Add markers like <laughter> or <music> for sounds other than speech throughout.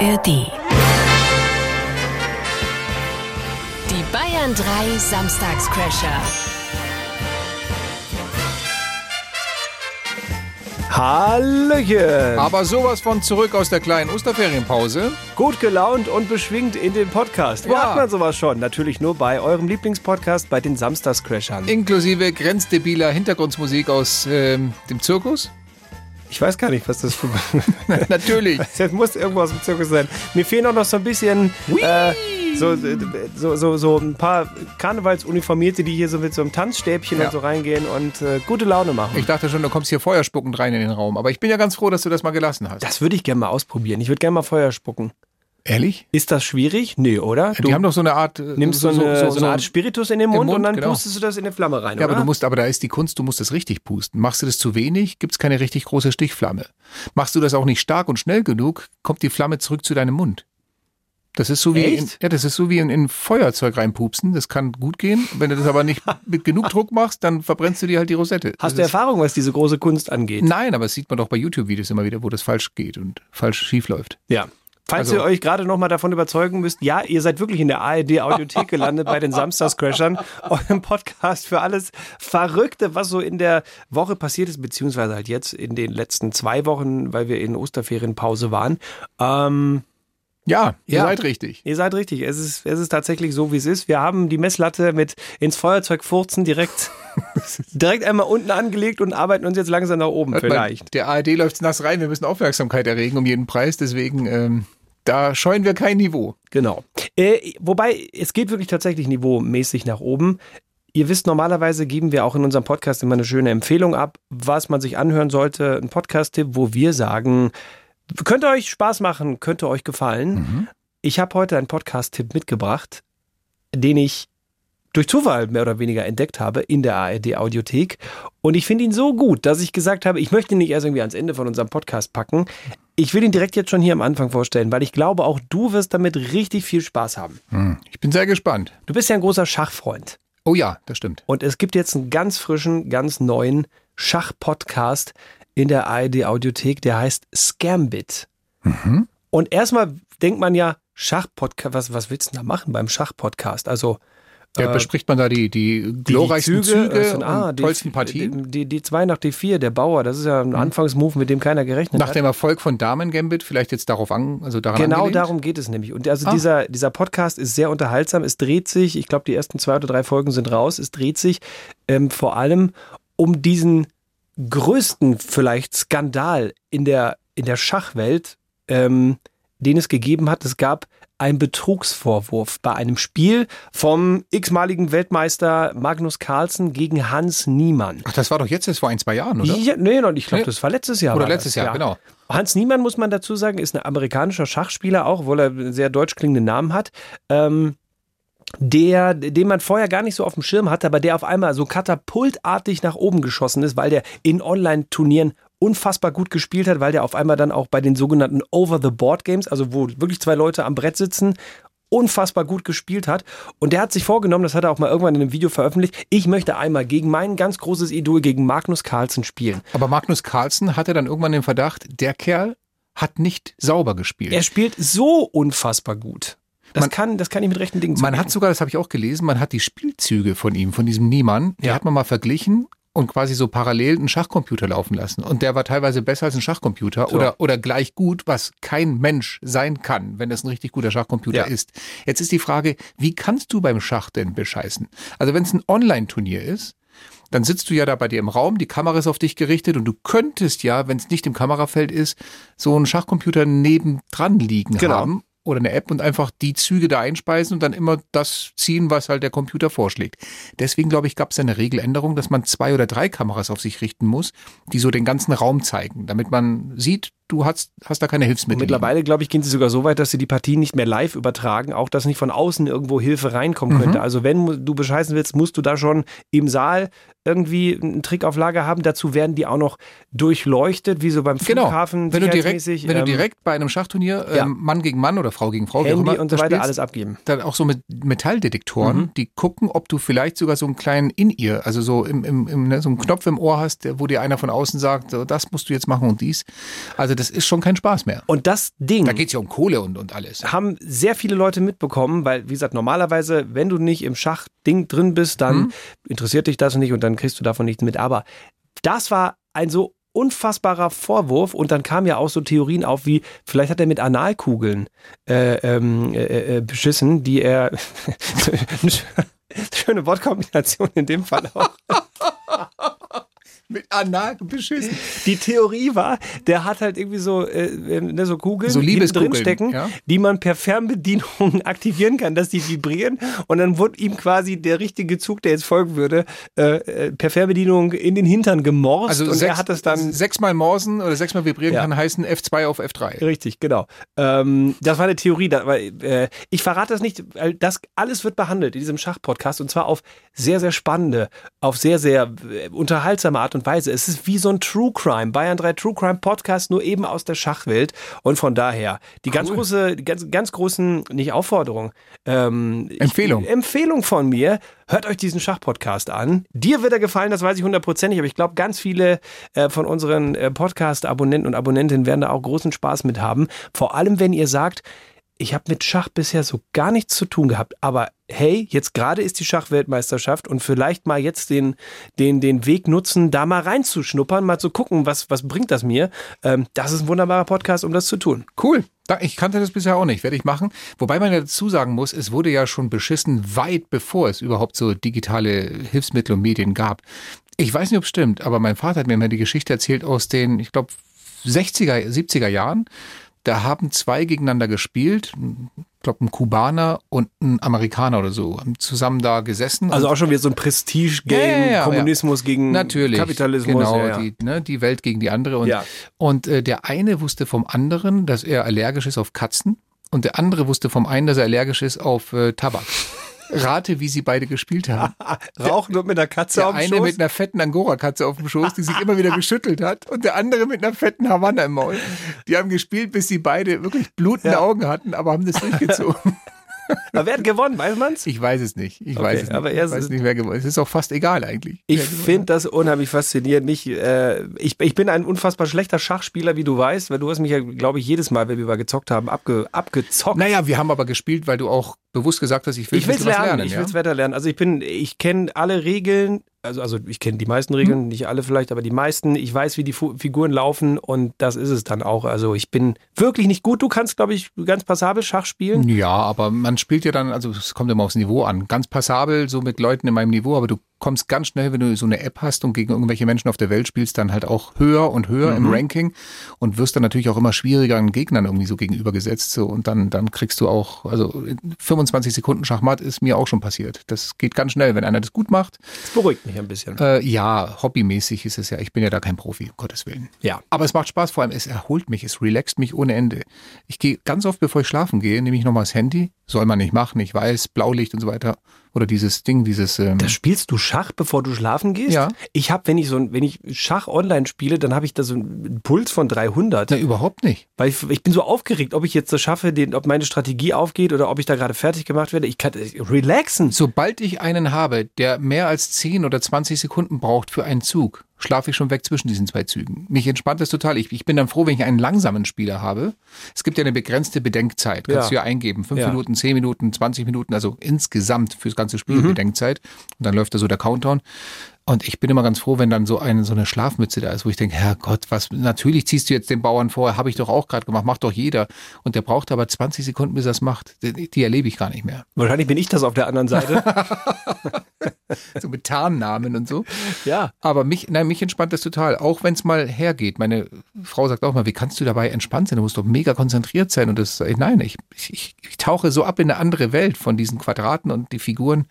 ARD. Die Bayern 3 Samstagscrasher. Hallöchen! Aber sowas von zurück aus der kleinen Osterferienpause. Gut gelaunt und beschwingt in den Podcast. Wo Ja. hat man sowas schon? Natürlich nur bei eurem Lieblingspodcast, bei den Samstagscrashern. Inklusive grenzdebiler Hintergrundmusik aus ähm, dem Zirkus. Ich weiß gar nicht, was das für... <laughs> Natürlich. <laughs> Jetzt muss irgendwo aus dem Zirkus sein. Mir fehlen auch noch so ein bisschen... Äh, so, so, so, so ein paar Karnevalsuniformierte, die hier so mit so einem Tanzstäbchen Ja. und so reingehen und äh, gute Laune machen. Ich dachte schon, du kommst hier feuerspuckend rein in den Raum. Aber ich bin ja ganz froh, dass du das mal gelassen hast. das würde ich gerne mal ausprobieren. Ich würde gerne mal Feuer spucken. Ehrlich? Ist das schwierig? Nee, oder? Die haben doch so eine Art. äh, nimmst so, eine, so, eine Art Spiritus in den Mund, Mund, und dann genau. pustest du das in eine Flamme rein, Ja, oder? aber du musst, aber da ist die Kunst, du musst es richtig pusten. Machst du das zu wenig, gibt's keine richtig große Stichflamme. Machst du das auch nicht stark und schnell genug, kommt die Flamme zurück zu deinem Mund. Das ist so wie in, ja, das ist so wie in, in Feuerzeug reinpupsen. Das kann gut gehen. Wenn du das aber nicht <laughs> mit genug Druck machst, dann verbrennst du dir halt die Rosette. Hast du das ist, Erfahrung, was diese große Kunst angeht? Nein, aber das sieht man doch bei YouTube-Videos immer wieder, wo das falsch geht und falsch schief läuft. Ja. Falls Also- ihr euch gerade noch mal davon überzeugen müsst, ja, ihr seid wirklich in der ARD-Audiothek <laughs> gelandet bei den Samstagscrashern, eurem Podcast für alles Verrückte, was so in der Woche passiert ist, beziehungsweise halt jetzt in den letzten zwei Wochen, weil wir in Osterferienpause waren. Ähm, Ja, ihr Ja. seid richtig. ihr seid richtig, es ist, es ist tatsächlich so, wie es ist. Wir haben die Messlatte mit ins Feuerzeug furzen direkt, <laughs> direkt einmal unten angelegt und arbeiten uns jetzt langsam nach oben vielleicht. Der ARD läuft's nass rein. Wir müssen Aufmerksamkeit erregen um jeden Preis. Deswegen, ähm, da scheuen wir kein Niveau. Genau. Äh, wobei, es geht wirklich tatsächlich niveaumäßig nach oben. Ihr wisst, normalerweise geben wir auch in unserem Podcast immer eine schöne Empfehlung ab, was man sich anhören sollte. Ein Podcast-Tipp, wo wir sagen, könnte euch Spaß machen, könnte euch gefallen. Ich habe heute einen Podcast-Tipp mitgebracht, den ich durch Zufall mehr oder weniger entdeckt habe in der ARD-Audiothek. Und ich finde ihn so gut, dass ich gesagt habe, ich möchte ihn nicht erst irgendwie ans Ende von unserem Podcast packen. Ich will ihn direkt jetzt schon hier am Anfang vorstellen, weil ich glaube, auch du wirst damit richtig viel Spaß haben. Hm. Ich bin sehr gespannt. Du bist ja ein großer Schachfreund. Oh ja, das stimmt. Und es gibt jetzt einen ganz frischen, ganz neuen Schach-Podcast in der ARD-Audiothek, der heißt Scambit. Und erstmal denkt man ja, Schach-Podcast, was, was willst du denn da machen beim Schach-Podcast? Also, Ja, bespricht man da die, die glorreichsten die Züge, äh, sind- und ah, die, tollsten Partien? Die, die, 2 nach D4, der Bauer, das ist ja ein Anfangsmove, mit dem keiner gerechnet Nach hat. dem Erfolg von Damen Gambit vielleicht jetzt darauf an, also daran Genau angelehnt? darum geht es nämlich. Und also Ah. dieser, dieser Podcast ist sehr unterhaltsam. Es dreht sich, ich glaube, die ersten zwei oder drei Folgen sind raus. Es dreht sich ähm, vor allem um diesen größten vielleicht Skandal in der, in der Schachwelt, ähm, den es gegeben hat. Es gab einen Betrugsvorwurf bei einem Spiel vom x-maligen Weltmeister Magnus Carlsen gegen Hans Niemann. Ach, das war doch jetzt erst vor ein, zwei Jahren, oder? Ja, nee, ich glaube, Nee. das war letztes Jahr. Oder letztes das, Jahr, genau. Hans Niemann, muss man dazu sagen, ist ein amerikanischer Schachspieler auch, obwohl er einen sehr deutsch klingenden Namen hat. Ähm, der, den man vorher gar nicht so auf dem Schirm hatte, aber der auf einmal so katapultartig nach oben geschossen ist, weil der in Online-Turnieren unfassbar gut gespielt hat, weil der auf einmal dann auch bei den sogenannten Over-the-Board-Games, also wo wirklich zwei Leute am Brett sitzen, unfassbar gut gespielt hat. Und der hat sich vorgenommen, das hat er auch mal irgendwann in einem Video veröffentlicht, ich möchte einmal gegen mein ganz großes Idol, gegen Magnus Carlsen spielen. Aber Magnus Carlsen hatte dann irgendwann den Verdacht, der Kerl hat nicht sauber gespielt. Er spielt so unfassbar gut. Das, Man- kann, das kann ich mit rechten Dingen Man zugeben. hat sogar, das habe ich auch gelesen, man hat die Spielzüge von ihm, von diesem Niemann, die Ja. hat man mal verglichen und quasi so parallel einen Schachcomputer laufen lassen. Und der war teilweise besser als ein Schachcomputer So. oder, oder gleich gut, was kein Mensch sein kann, wenn es ein richtig guter Schachcomputer Ja. ist. Jetzt ist die Frage, wie kannst du beim Schach denn bescheißen? Also wenn es ein Online-Turnier ist, dann sitzt du ja da bei dir im Raum, die Kamera ist auf dich gerichtet und du könntest ja, wenn es nicht im Kamerafeld ist, so einen Schachcomputer nebendran liegen Genau. haben oder eine App und einfach die Züge da einspeisen und dann immer das ziehen, was halt der Computer vorschlägt. Deswegen glaube ich, gab es eine Regeländerung, dass man zwei oder drei Kameras auf sich richten muss, die so den ganzen Raum zeigen, damit man sieht, du hast, hast da keine Hilfsmittel. Mittlerweile, glaube ich, gehen sie sogar so weit, dass sie die Partie nicht mehr live übertragen, auch dass nicht von außen irgendwo Hilfe reinkommen Mhm. könnte. Also wenn du bescheißen willst, musst du da schon im Saal irgendwie einen Trick auf Lager haben. Dazu werden die auch noch durchleuchtet, wie so beim Genau. Flughafen. Wenn du direkt, sicherheitsmäßig, wenn du ähm, direkt bei einem Schachturnier ja. ähm, Mann gegen Mann oder Frau gegen Frau, Handy immer, und so weiter alles abgeben. dann auch so mit Metalldetektoren, Mhm. die gucken, ob du vielleicht sogar so einen kleinen In-Ear, also so im, im, im ne, so einen Knopf im Ohr hast, wo dir einer von außen sagt, so, das musst du jetzt machen und dies. Also das ist schon kein Spaß mehr. Und das Ding. Da geht es ja um Kohle und, und alles. Haben sehr viele Leute mitbekommen, weil, wie gesagt, normalerweise, wenn du nicht im Schachding drin bist, dann mhm. interessiert dich das nicht und dann kriegst du davon nichts mit. Aber das war ein so unfassbarer Vorwurf und dann kamen ja auch so Theorien auf, wie vielleicht hat er mit Analkugeln äh, ähm, äh, äh, beschissen, die er <laughs> schöne Wortkombination in dem Fall auch. <laughs> mit anal beschissen. Die Theorie war, der hat halt irgendwie so, äh, äh ne, so Kugeln so drin stecken, ja? die man per Fernbedienung <laughs> aktivieren kann, dass die vibrieren und dann wurde ihm quasi der richtige Zug, der jetzt folgen würde, äh, äh per Fernbedienung in den Hintern gemorst also und sechs, er hat es dann sechsmal morsen oder sechsmal vibrieren ja. kann heißen F2 auf F3. Richtig, genau. Ähm, das war eine Theorie, da, weil, äh, ich verrate das nicht, weil das alles wird behandelt in diesem Schachpodcast und zwar auf sehr sehr spannende, auf sehr sehr äh, unterhaltsame Art und und Weise. Es ist wie so ein True Crime, Bayern 3 True Crime Podcast, nur eben aus der Schachwelt. Und von daher, die cool. ganz große, die ganz, ganz großen, nicht Aufforderung, ähm, Empfehlung. Ich, Empfehlung von mir. Hört euch diesen Schachpodcast an. Dir wird er gefallen, das weiß ich hundertprozentig, aber ich glaube, ganz viele äh, von unseren äh, Podcast-Abonnenten und Abonnentinnen werden da auch großen Spaß mit haben. Vor allem, wenn ihr sagt, ich habe mit Schach bisher so gar nichts zu tun gehabt, aber hey, jetzt gerade ist die Schachweltmeisterschaft und vielleicht mal jetzt den, den, den Weg nutzen, da mal reinzuschnuppern, mal zu gucken, was, was bringt das mir. Ähm, das ist ein wunderbarer Podcast, um das zu tun. Cool. Ich kannte das bisher auch nicht, werde ich machen. Wobei man ja dazu sagen muss, es wurde ja schon beschissen, weit bevor es überhaupt so digitale Hilfsmittel und Medien gab. Ich weiß nicht, ob es stimmt, aber mein Vater hat mir immer die Geschichte erzählt aus den, ich glaube, 60er, 70er Jahren. Da haben zwei gegeneinander gespielt, ich glaube ein Kubaner und ein Amerikaner oder so, haben zusammen da gesessen. Also auch schon wieder so ein Prestige-Game, ja, ja, ja, Kommunismus gegen Natürlich, Kapitalismus. Genau, Die, ne, die Welt gegen die andere. Und, und äh, der eine wusste vom anderen, dass er allergisch ist auf Katzen und der andere wusste vom einen, dass er allergisch ist auf äh, Tabak. Rate, wie sie beide gespielt haben. <laughs> Rauchen und mit einer Katze der auf dem Schoß? Der eine mit einer fetten Angora-Katze auf dem Schoß, die sich immer wieder geschüttelt hat. Und der andere mit einer fetten Havanna im Maul. Die haben gespielt, bis sie beide wirklich blutende ja. Augen hatten, aber haben das durchgezogen. <laughs> Aber wer hat gewonnen, weiß man's? Ich weiß es nicht. Ich okay, weiß es nicht. Aber ich weiß nicht, wer gewonnen Es ist auch fast egal eigentlich. Ich finde das unheimlich faszinierend. Nicht, äh, ich, ich bin ein unfassbar schlechter Schachspieler, wie du weißt, weil du hast mich ja, glaube ich, jedes Mal, wenn wir mal gezockt haben, abge, abgezockt. Naja, wir haben aber gespielt, weil du auch bewusst gesagt hast, ich will ich will's lernen, lernen. Ich ja? will es weiter lernen. Also ich bin, ich kenne alle Regeln, also, also ich kenne die meisten Regeln, hm. nicht alle vielleicht, aber die meisten. Ich weiß, wie die Fu Figuren laufen und das ist es dann auch. Also ich bin wirklich nicht gut. Du kannst, glaube ich, ganz passabel Schach spielen. Ja, aber man spielt ja dann, also es kommt immer aufs Niveau an. Ganz passabel, so mit Leuten in meinem Niveau, aber du kommst ganz schnell, wenn du so eine App hast und gegen irgendwelche Menschen auf der Welt spielst, dann halt auch höher und höher mhm. im Ranking und wirst dann natürlich auch immer schwierigeren Gegnern irgendwie so gegenübergesetzt. So, und dann, dann kriegst du auch, also 25 Sekunden Schachmatt ist mir auch schon passiert. Das geht ganz schnell, wenn einer das gut macht. Das beruhigt mich ein bisschen. Äh, ja, hobbymäßig ist es ja. Ich bin ja da kein Profi, um Gottes Willen. Ja. Aber es macht Spaß, vor allem es erholt mich, es relaxt mich ohne Ende. Ich gehe ganz oft, bevor ich schlafen gehe, nehme ich nochmal das Handy. Soll man nicht machen, ich weiß, Blaulicht und so weiter oder dieses Ding, dieses. Ähm da spielst du Schach, bevor du schlafen gehst? Ja. Ich habe, wenn ich so, wenn ich Schach online spiele, dann habe ich da so einen Puls von 300. Na, überhaupt nicht. Weil ich, ich bin so aufgeregt, ob ich jetzt das schaffe, den, ob meine Strategie aufgeht oder ob ich da gerade fertig gemacht werde. Ich kann relaxen. Sobald ich einen habe, der mehr als 10 oder 20 Sekunden braucht für einen Zug, schlafe ich schon weg zwischen diesen zwei Zügen. Mich entspannt das total. Ich, ich bin dann froh, wenn ich einen langsamen Spieler habe. Es gibt ja eine begrenzte Bedenkzeit. Kannst ja. du ja eingeben. Fünf ja. Minuten, zehn Minuten, 20 Minuten, also insgesamt fürs ganze Spiel mhm. Bedenkzeit. Und dann läuft da so der Countdown. Und ich bin immer ganz froh, wenn dann so eine, so eine Schlafmütze da ist, wo ich denke, Herrgott, was, natürlich ziehst du jetzt den Bauern vor, habe ich doch auch gerade gemacht, macht doch jeder. Und der braucht aber 20 Sekunden, bis er es macht. Die, die, erlebe ich gar nicht mehr. Wahrscheinlich bin ich das auf der anderen Seite. <laughs> <laughs> so mit Tarnnamen und so. Ja. Aber mich, nein, mich entspannt das total. Auch wenn es mal hergeht. Meine Frau sagt auch mal, wie kannst du dabei entspannt sein? Du musst doch mega konzentriert sein. Und das, nein, ich, ich, ich tauche so ab in eine andere Welt von diesen Quadraten und die Figuren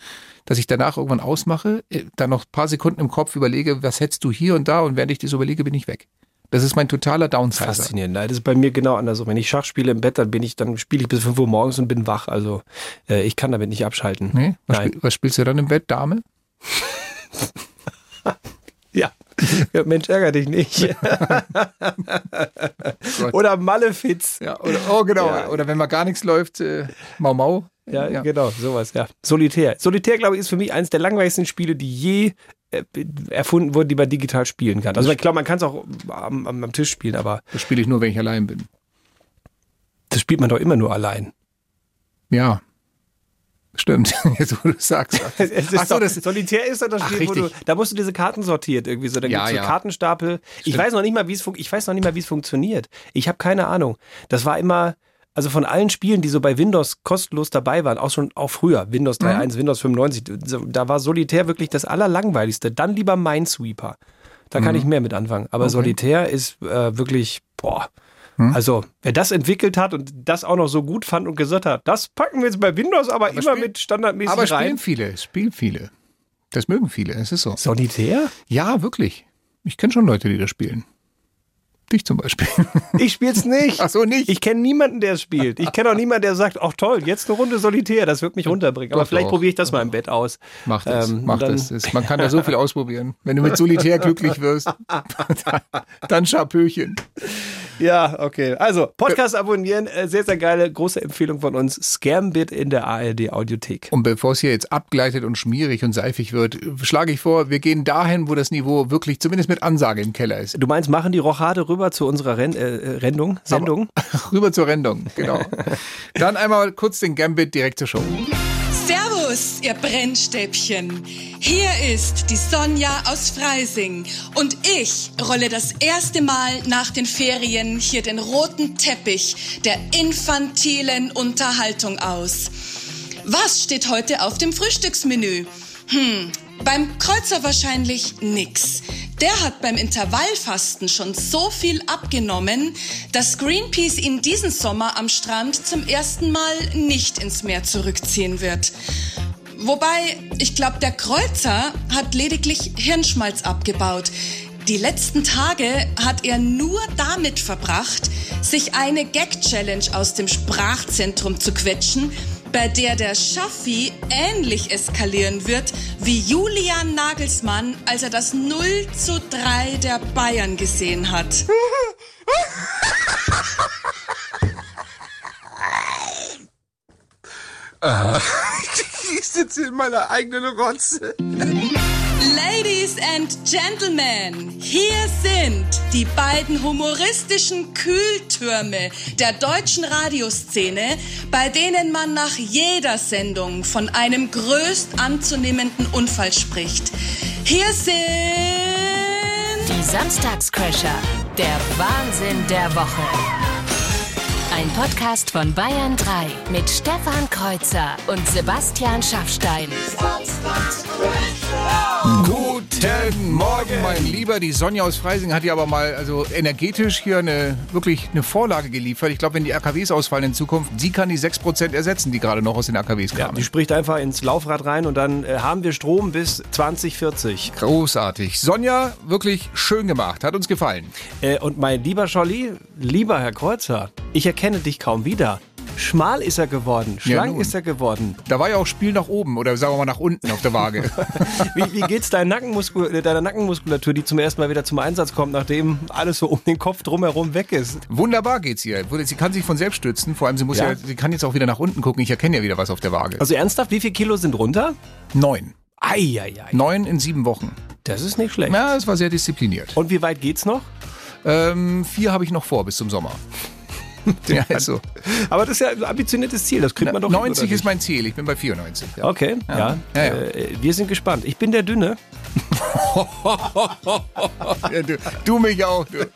dass ich danach irgendwann ausmache, äh, dann noch ein paar Sekunden im Kopf überlege, was hättest du hier und da und während ich das überlege, bin ich weg. Das ist mein totaler Downside. Faszinierend. Das ist bei mir genau andersrum. Wenn ich Schach spiele im Bett, dann bin ich, dann spiele ich bis 5 Uhr morgens und bin wach. Also äh, ich kann damit nicht abschalten. Nee? Was, Nein. Spiel, was spielst du dann im Bett? Dame? <laughs> ja. ja. Mensch, ärger dich nicht. <laughs> oder Malefiz. Ja, oder, oh, genau. Ja. Oder wenn mal gar nichts läuft, äh, Mau Mau. Ja, ja, genau, sowas, ja. Solitär. Solitär, glaube ich, ist für mich eines der langweiligsten Spiele, die je erfunden wurde, die man digital spielen kann. Also ich glaube, man kann es auch am, am, Tisch spielen, aber Das spiele ich nur, wenn ich allein bin. das spielt man doch immer nur allein. Ja. Stimmt, <laughs> jetzt wo du sagst. <laughs> Es ist Ach so, doch, das- Solitär ist doch das Ach, Spiel, wo du, da musst du diese Karten sortiert irgendwie so. Da Ja, gibt's so ja. Kartenstapel. Ich weiß noch nicht mal, wie es ich weiß noch nicht mal, wie es funktioniert. Ich habe keine Ahnung. Das war immer, also von allen Spielen, die so bei Windows kostenlos dabei waren, auch schon auch früher, Windows Mhm. 3.1, Windows 95, so, da war Solitär wirklich das allerlangweiligste. Dann lieber Minesweeper. Da kann ich mehr mit anfangen. Aber Mhm. Okay. Solitär ist äh, wirklich, boah. Hm? Also, wer das entwickelt hat und das auch noch so gut fand und gesagt hat, das packen wir jetzt bei Windows aber, immer spiel- mit standardmäßig Aber rein. spielen viele, spielen viele. Das mögen viele, es ist so. Solitär? Ja, wirklich. Ich kenne schon Leute, die das spielen. Dich zum Beispiel. <laughs> Ich spiel's nicht. Ach so, nicht? Ich kenne niemanden, der es spielt. Ich kenne auch niemanden, der sagt, ach toll, jetzt eine Runde Solitär, das wird mich runterbringen. Aber Doch, vielleicht doch. probiere ich das mal im Bett aus. Mach das, Ähm, mach das. Es- Man kann da so viel <laughs> ausprobieren. Wenn du mit Solitär glücklich wirst, dann, <laughs> dann Schapöchen. Ja, okay. Also, Podcast abonnieren, äh, sehr, sehr geile, große Empfehlung von uns. Scambit in der ARD Audiothek. Und bevor es hier jetzt abgleitet und schmierig und seifig wird, schlage ich vor, wir gehen dahin, wo das Niveau wirklich zumindest mit Ansage im Keller ist. Du meinst, machen die Rochade rüber zu unserer Ren äh, äh, Rendung, Sendung? <laughs> Rüber zur Rendung, genau. <laughs> Dann einmal kurz den Gambit direkt zur Show. Servus, ihr Brennstäbchen. Hier ist die Sonja aus Freising und ich rolle das erste Mal nach den Ferien hier den roten Teppich der infantilen Unterhaltung aus. Was steht heute auf dem Frühstücksmenü? Hm, beim Kreuzer wahrscheinlich nix. Der hat beim Intervallfasten schon so viel abgenommen, dass Greenpeace ihn diesen Sommer am Strand zum ersten Mal nicht ins Meer zurückziehen wird. Wobei, ich glaube, der Kreuzer hat lediglich Hirnschmalz abgebaut. Die letzten Tage hat er nur damit verbracht, sich eine Gag-Challenge aus dem Sprachzentrum zu quetschen, bei der der Schaffi ähnlich eskalieren wird wie Julian Nagelsmann, als er das 0 zu 3 der Bayern gesehen hat. Ich sitze in meiner eigenen Rotze. Ladies and Gentlemen, hier sind die beiden humoristischen Kühltürme der deutschen Radioszene, bei denen man nach jeder Sendung von einem größt anzunehmenden Unfall spricht. Hier sind Die Samstagscrasher. Der Wahnsinn der Woche. Ein Podcast von Bayern 3 mit Stefan Kreuzer und Sebastian Schaffstein. Guten Morgen, mein Lieber. Die Sonja aus Freising hat ja aber mal also energetisch hier eine wirklich eine Vorlage geliefert. Ich glaube, wenn die AKWs ausfallen in Zukunft, sie kann die 6% ersetzen, die gerade noch aus den AKWs Ja, kamen. die spricht einfach ins Laufrad rein und dann äh, haben wir Strom bis 2040. Großartig. Sonja, wirklich schön gemacht. Hat uns gefallen. Äh, und mein lieber Scholli, lieber Herr Kreuzer, ich erkenne dich kaum wieder. Schmal ist er geworden, Ja, schlank nun. ist er geworden. Da war ja auch Spiel nach oben oder sagen wir mal nach unten auf der Waage. <laughs> Wie, wie geht's deiner, Nackenmuskul äh, deiner Nackenmuskulatur, die zum ersten Mal wieder zum Einsatz kommt, nachdem alles so um den Kopf drumherum weg ist? Wunderbar geht's ihr. Sie kann sich von selbst stützen. Vor allem, sie muss ja, Ja. sie kann jetzt auch wieder nach unten gucken. Ich erkenne ja wieder was auf der Waage. Also ernsthaft, wie viel Kilo sind runter? Neun. Eieiei, Neun in sieben Wochen. das ist nicht schlecht. Ja, es war sehr diszipliniert. Und wie weit geht's noch? Ähm, vier habe ich noch vor bis zum Sommer. <laughs> ja, ist so. Aber das ist ja ein ambitioniertes Ziel, das kriegt man doch hin, 90 oder ist mein Ziel. Ich bin bei 94. Ja. Okay, ja. Ja, ja. Äh, wir sind gespannt. Ich bin der Dünne. <laughs> Du, du mich auch. Du. <laughs>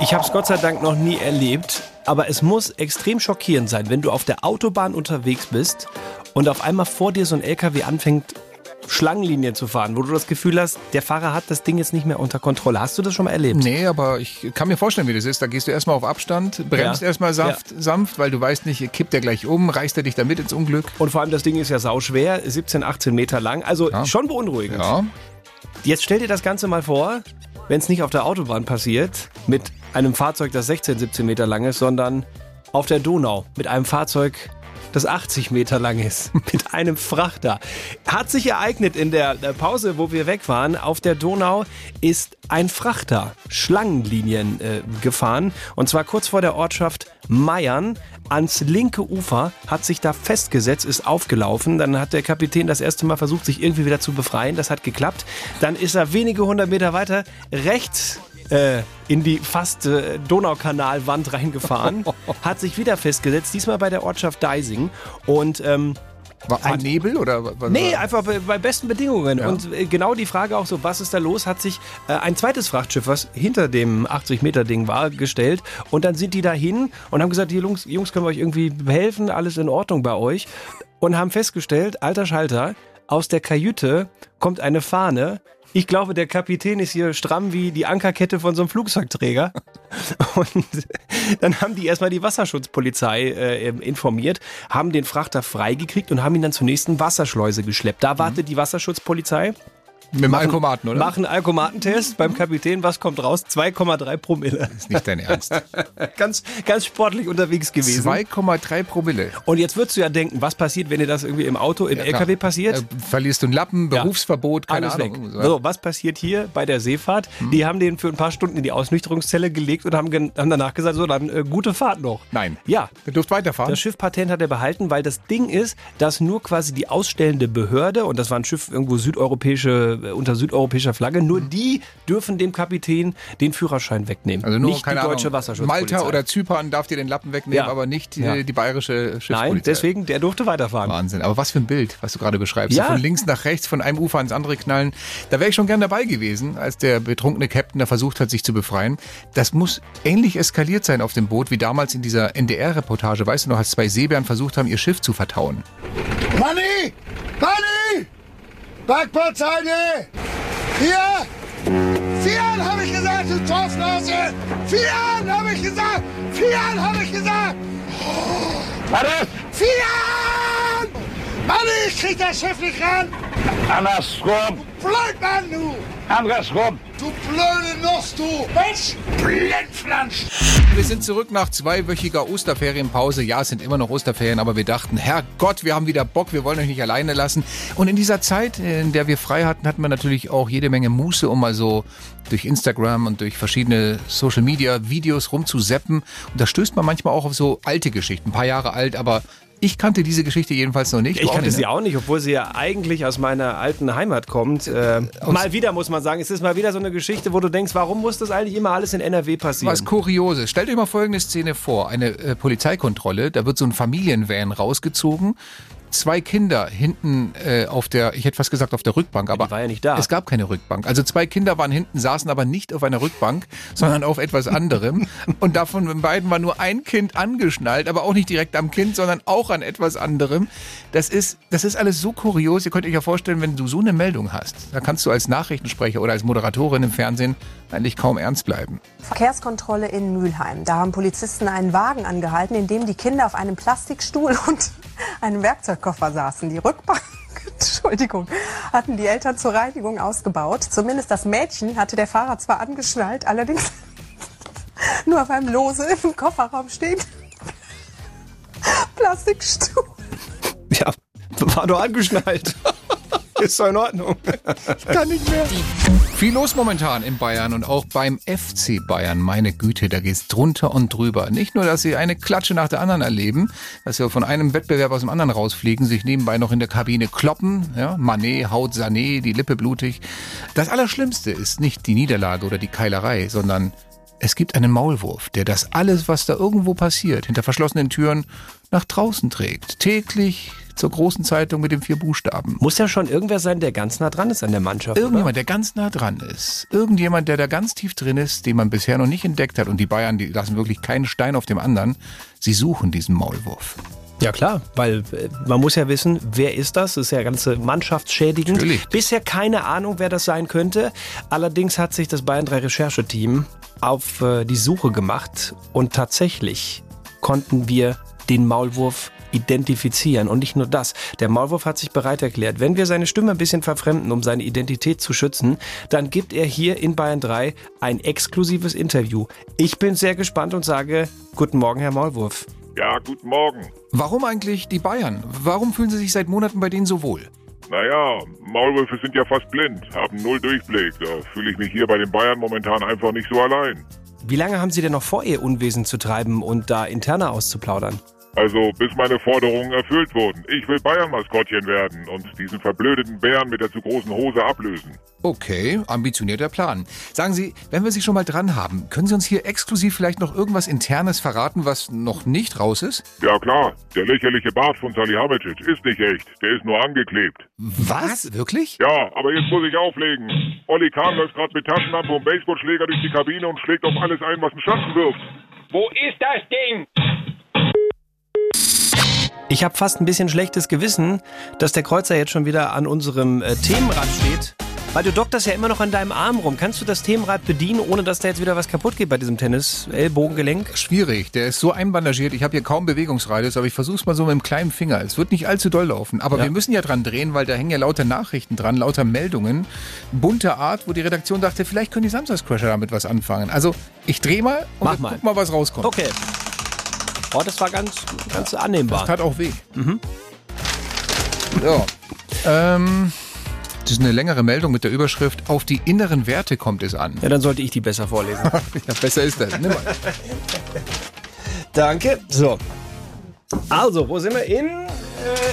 Ich habe es Gott sei Dank noch nie erlebt, aber es muss extrem schockierend sein, wenn du auf der Autobahn unterwegs bist und auf einmal vor dir so ein LKW anfängt, Schlangenlinien zu fahren, wo du das Gefühl hast, der Fahrer hat das Ding jetzt nicht mehr unter Kontrolle. Hast du das schon mal erlebt? Nee, aber ich kann mir vorstellen, wie das ist. Da gehst du erstmal auf Abstand, bremst Ja. erstmal sanft, sanft, weil du weißt nicht, kippt der gleich um, reißt er dich damit ins Unglück. Und vor allem das Ding ist ja sauschwer, 17, 18 Meter lang, also Ja. schon beunruhigend. Ja. Jetzt stell dir das Ganze mal vor, wenn es nicht auf der Autobahn passiert, mit einem Fahrzeug, das 16, 17 Meter lang ist, sondern auf der Donau mit einem Fahrzeug, das 80 Meter lang ist. <laughs> Mit einem Frachter. Hat sich ereignet in der Pause, wo wir weg waren. Auf der Donau ist ein Frachter Schlangenlinien äh, gefahren. Und zwar kurz vor der Ortschaft Meiern ans linke Ufer, hat sich da festgesetzt, ist aufgelaufen. Dann hat der Kapitän das erste Mal versucht, sich irgendwie wieder zu befreien. Das hat geklappt. Dann ist er wenige hundert Meter weiter rechts äh, in die fast äh, Donaukanalwand reingefahren, <laughs> hat sich wieder festgesetzt, diesmal bei der Ortschaft Deising und ähm, war, war Nebel oder was? Nee, einfach bei, bei besten Bedingungen. Ja. Und äh, genau die Frage auch so, was ist da los, hat sich äh, ein zweites Frachtschiff, was hinter dem 80-Meter-Ding war, gestellt. Und dann sind die da hin und haben gesagt, hier Jungs, Jungs, können wir euch irgendwie helfen? Alles in Ordnung bei euch? Und haben festgestellt, alter Schalter, aus der Kajüte kommt eine Fahne, ich glaube, der Kapitän ist hier stramm wie die Ankerkette von so einem Flugzeugträger. <laughs> Und dann haben die erstmal die Wasserschutzpolizei äh, informiert, haben den Frachter freigekriegt und haben ihn dann zur nächsten Wasserschleuse geschleppt. Da wartet mhm. die Wasserschutzpolizei mit dem Alkomaten, oder? Machen Alkomatentest beim Kapitän. Was kommt raus? 2,3 Promille. Das ist nicht dein Ernst. <laughs> ganz, ganz sportlich unterwegs gewesen. 2,3 Promille. Und jetzt würdest du ja denken, was passiert, wenn dir das irgendwie im Auto, im ja, LKW passiert? Äh, verlierst du einen Lappen, Berufsverbot, ja, keine Ahnung. Weg. So, was passiert hier bei der Seefahrt? Hm. Die haben den für ein paar Stunden in die Ausnüchterungszelle gelegt und haben, haben danach gesagt, so, dann äh, gute Fahrt noch. Nein. Ja. Du durft weiterfahren. Das Schiffpatent hat er behalten, weil das Ding ist, dass nur quasi die ausstellende Behörde, und das war ein Schiff irgendwo südeuropäische äh, unter südeuropäischer Flagge. Nur mhm. die dürfen dem Kapitän den Führerschein wegnehmen. Also nur, nicht die deutsche Ahnung, Wasserschutzpolizei. Malta oder Zypern darf dir den Lappen wegnehmen, ja. aber nicht die, ja. die bayerische Schiffspolizei. Nein, deswegen, der durfte weiterfahren. Wahnsinn. Aber was für ein Bild, was du gerade beschreibst. Ja. So von links nach rechts, von einem Ufer ans andere knallen. Da wäre ich schon gern dabei gewesen, als der betrunkene Captain da versucht hat, sich zu befreien. Das muss ähnlich eskaliert sein auf dem Boot, wie damals in dieser NDR-Reportage. Weißt du noch, als zwei Seebären versucht haben, ihr Schiff zu vertauen. Manni! Manni! Backbordseite! Vier! Vier habe ich gesagt, du Torfnase! Vier habe ich gesagt! Vier habe ich gesagt! Warte! Vier! Mann, ich krieg das Schiff nicht ran! Andersrum! Blödmann, du! Andersrum! Du blöde Nuss, du! Mensch! Blindflansch! Wir sind zurück nach zweiwöchiger Osterferienpause. Ja, es sind immer noch Osterferien, aber wir dachten, Herrgott, wir haben wieder Bock, wir wollen euch nicht alleine lassen. Und in dieser Zeit, in der wir frei hatten, hatten wir natürlich auch jede Menge Muße, um mal so durch Instagram und durch verschiedene Social Media Videos rumzuseppen. Und da stößt man manchmal auch auf so alte Geschichten, ein paar Jahre alt, aber ich kannte diese Geschichte jedenfalls noch nicht. Ich kannte sie ne? auch nicht, obwohl sie ja eigentlich aus meiner alten Heimat kommt. Äh, mal wieder muss man sagen, es ist mal wieder so eine Geschichte, wo du denkst, warum muss das eigentlich immer alles in NRW passieren? Was Kurioses. Stellt euch mal folgende Szene vor. Eine äh, Polizeikontrolle, da wird so ein Familienvan rausgezogen zwei Kinder hinten äh, auf der, ich hätte fast gesagt auf der Rückbank, aber ja, war ja nicht da. es gab keine Rückbank. Also zwei Kinder waren hinten, saßen aber nicht auf einer Rückbank, sondern auf etwas anderem. <laughs> Und davon beiden war nur ein Kind angeschnallt, aber auch nicht direkt am Kind, sondern auch an etwas anderem. Das ist, das ist alles so kurios. Ihr könnt euch ja vorstellen, wenn du so eine Meldung hast, da kannst du als Nachrichtensprecher oder als Moderatorin im Fernsehen eigentlich kaum ernst bleiben. Verkehrskontrolle in Mülheim. Da haben Polizisten einen Wagen angehalten, in dem die Kinder auf einem Plastikstuhl <laughs> und einem Werkzeugkoffer saßen. Die Rückbank <laughs> Entschuldigung, hatten die Eltern zur Reinigung ausgebaut. Zumindest das Mädchen hatte der Fahrer zwar angeschnallt, allerdings <laughs> nur auf einem Lose im Kofferraum stehen. <laughs> Plastikstuhl. Ja, war doch angeschnallt. Ist doch in Ordnung. Ich kann nicht mehr. Viel los momentan in Bayern und auch beim FC Bayern. Meine Güte, da geht's drunter und drüber. Nicht nur, dass sie eine Klatsche nach der anderen erleben, dass sie von einem Wettbewerb aus dem anderen rausfliegen, sich nebenbei noch in der Kabine kloppen, ja, Manet haut Sané, die Lippe blutig. Das Allerschlimmste ist nicht die Niederlage oder die Keilerei, sondern es gibt einen Maulwurf, der das alles, was da irgendwo passiert, hinter verschlossenen Türen nach draußen trägt. Täglich zur großen Zeitung mit den vier Buchstaben. Muss ja schon irgendwer sein, der ganz nah dran ist an der Mannschaft. Irgendjemand, oder? der ganz nah dran ist. Irgendjemand, der da ganz tief drin ist, den man bisher noch nicht entdeckt hat. Und die Bayern, die lassen wirklich keinen Stein auf dem anderen. Sie suchen diesen Maulwurf. Ja klar, weil äh, man muss ja wissen, wer ist das? Das ist ja ganze Mannschaftsschädigend. Natürlich. Bisher keine Ahnung, wer das sein könnte. Allerdings hat sich das Bayern 3 Rechercheteam auf äh, die Suche gemacht und tatsächlich konnten wir den Maulwurf identifizieren. Und nicht nur das. Der Maulwurf hat sich bereit erklärt, wenn wir seine Stimme ein bisschen verfremden, um seine Identität zu schützen, dann gibt er hier in Bayern 3 ein exklusives Interview. Ich bin sehr gespannt und sage, guten Morgen, Herr Maulwurf. Ja, guten Morgen. Warum eigentlich die Bayern? Warum fühlen Sie sich seit Monaten bei denen so wohl? Naja, Maulwürfe sind ja fast blind, haben null Durchblick. Da fühle ich mich hier bei den Bayern momentan einfach nicht so allein. Wie lange haben Sie denn noch vor, Ihr Unwesen zu treiben und da interner auszuplaudern? Also bis meine Forderungen erfüllt wurden. Ich will Bayern-Maskottchen werden und diesen verblödeten Bären mit der zu großen Hose ablösen. Okay, ambitionierter Plan. Sagen Sie, wenn wir Sie schon mal dran haben, können Sie uns hier exklusiv vielleicht noch irgendwas Internes verraten, was noch nicht raus ist? Ja klar, der lächerliche Bart von Salihamidzic ist nicht echt. Der ist nur angeklebt. Was? Wirklich? Ja, aber jetzt muss ich auflegen. Olli Kahn läuft gerade mit Taschenlampe und Baseballschläger durch die Kabine und schlägt auf alles ein, was einen Schatten wirft. Wo ist das Ding? Ich habe fast ein bisschen schlechtes Gewissen, dass der Kreuzer jetzt schon wieder an unserem äh, Themenrad steht. Weil du dokterst ja immer noch an deinem Arm rum. Kannst du das Themenrad bedienen, ohne dass da jetzt wieder was kaputt geht bei diesem Tennis-Ellbogengelenk? Schwierig. Der ist so einbandagiert. Ich habe hier kaum Bewegungsradius, aber ich versuche es mal so mit dem kleinen Finger. Es wird nicht allzu doll laufen. Aber Ja. wir müssen ja dran drehen, weil da hängen ja lauter Nachrichten dran, lauter Meldungen. Bunte Art, wo die Redaktion dachte, vielleicht können die Samstagscrasher damit was anfangen. Also ich drehe mal und mal. gucken mal, was rauskommt. Okay. Oh, das war ganz, ganz annehmbar. Das tat auch weh. Ja. Ähm, das ist eine längere Meldung mit der Überschrift Auf die inneren Werte kommt es an. Ja, dann sollte ich die besser vorlesen. <laughs> Ja, besser ist das. Nimm mal. Danke. So. Also, wo sind wir? In,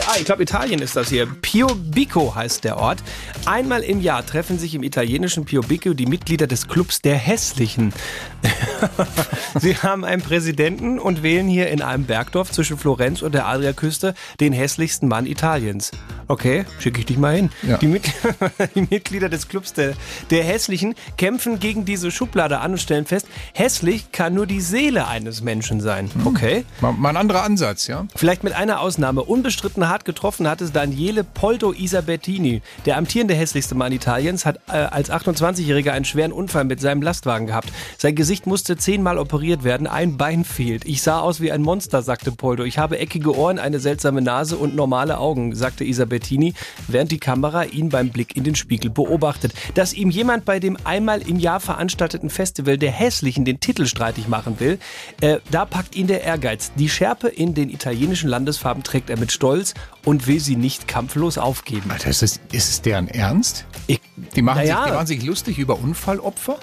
ah, ich glaube Italien ist das hier. Piobico heißt der Ort. Einmal im Jahr treffen sich im italienischen Piobico die Mitglieder des Clubs der Hässlichen. <laughs> Sie haben einen Präsidenten und wählen hier in einem Bergdorf zwischen Florenz und der Adriaküste den hässlichsten Mann Italiens. Okay, schicke ich dich mal hin. Ja. Die, Mit <laughs> die Mitglieder des Clubs der, der Hässlichen kämpfen gegen diese Schublade an und stellen fest, hässlich kann nur die Seele eines Menschen sein. Okay. Mal, mal ein anderer Ansatz, ja? Vielleicht mit einer Ausnahme. Unbestritten hart getroffen hat es Daniele Poldo Isabettini. Der amtierende hässlichste Mann Italiens hat äh, als 28-Jähriger einen schweren Unfall mit seinem Lastwagen gehabt. Sein Gesicht musste zehnmal operiert werden, ein Bein fehlt. Ich sah aus wie ein Monster, sagte Poldo. Ich habe eckige Ohren, eine seltsame Nase und normale Augen, sagte Isabettini, während die Kamera ihn beim Blick in den Spiegel beobachtet. Dass ihm jemand bei dem einmal im Jahr veranstalteten Festival der Hässlichen den Titel streitig machen will, äh, da packt ihn der Ehrgeiz. Die Schärpe in den italienischen Landesfarben trägt er mit Stolz und will sie nicht kampflos aufgeben. Alter, ist, das, ist es deren Ernst? Ich, Die machen, Naja. sich, die machen sich lustig über Unfallopfer?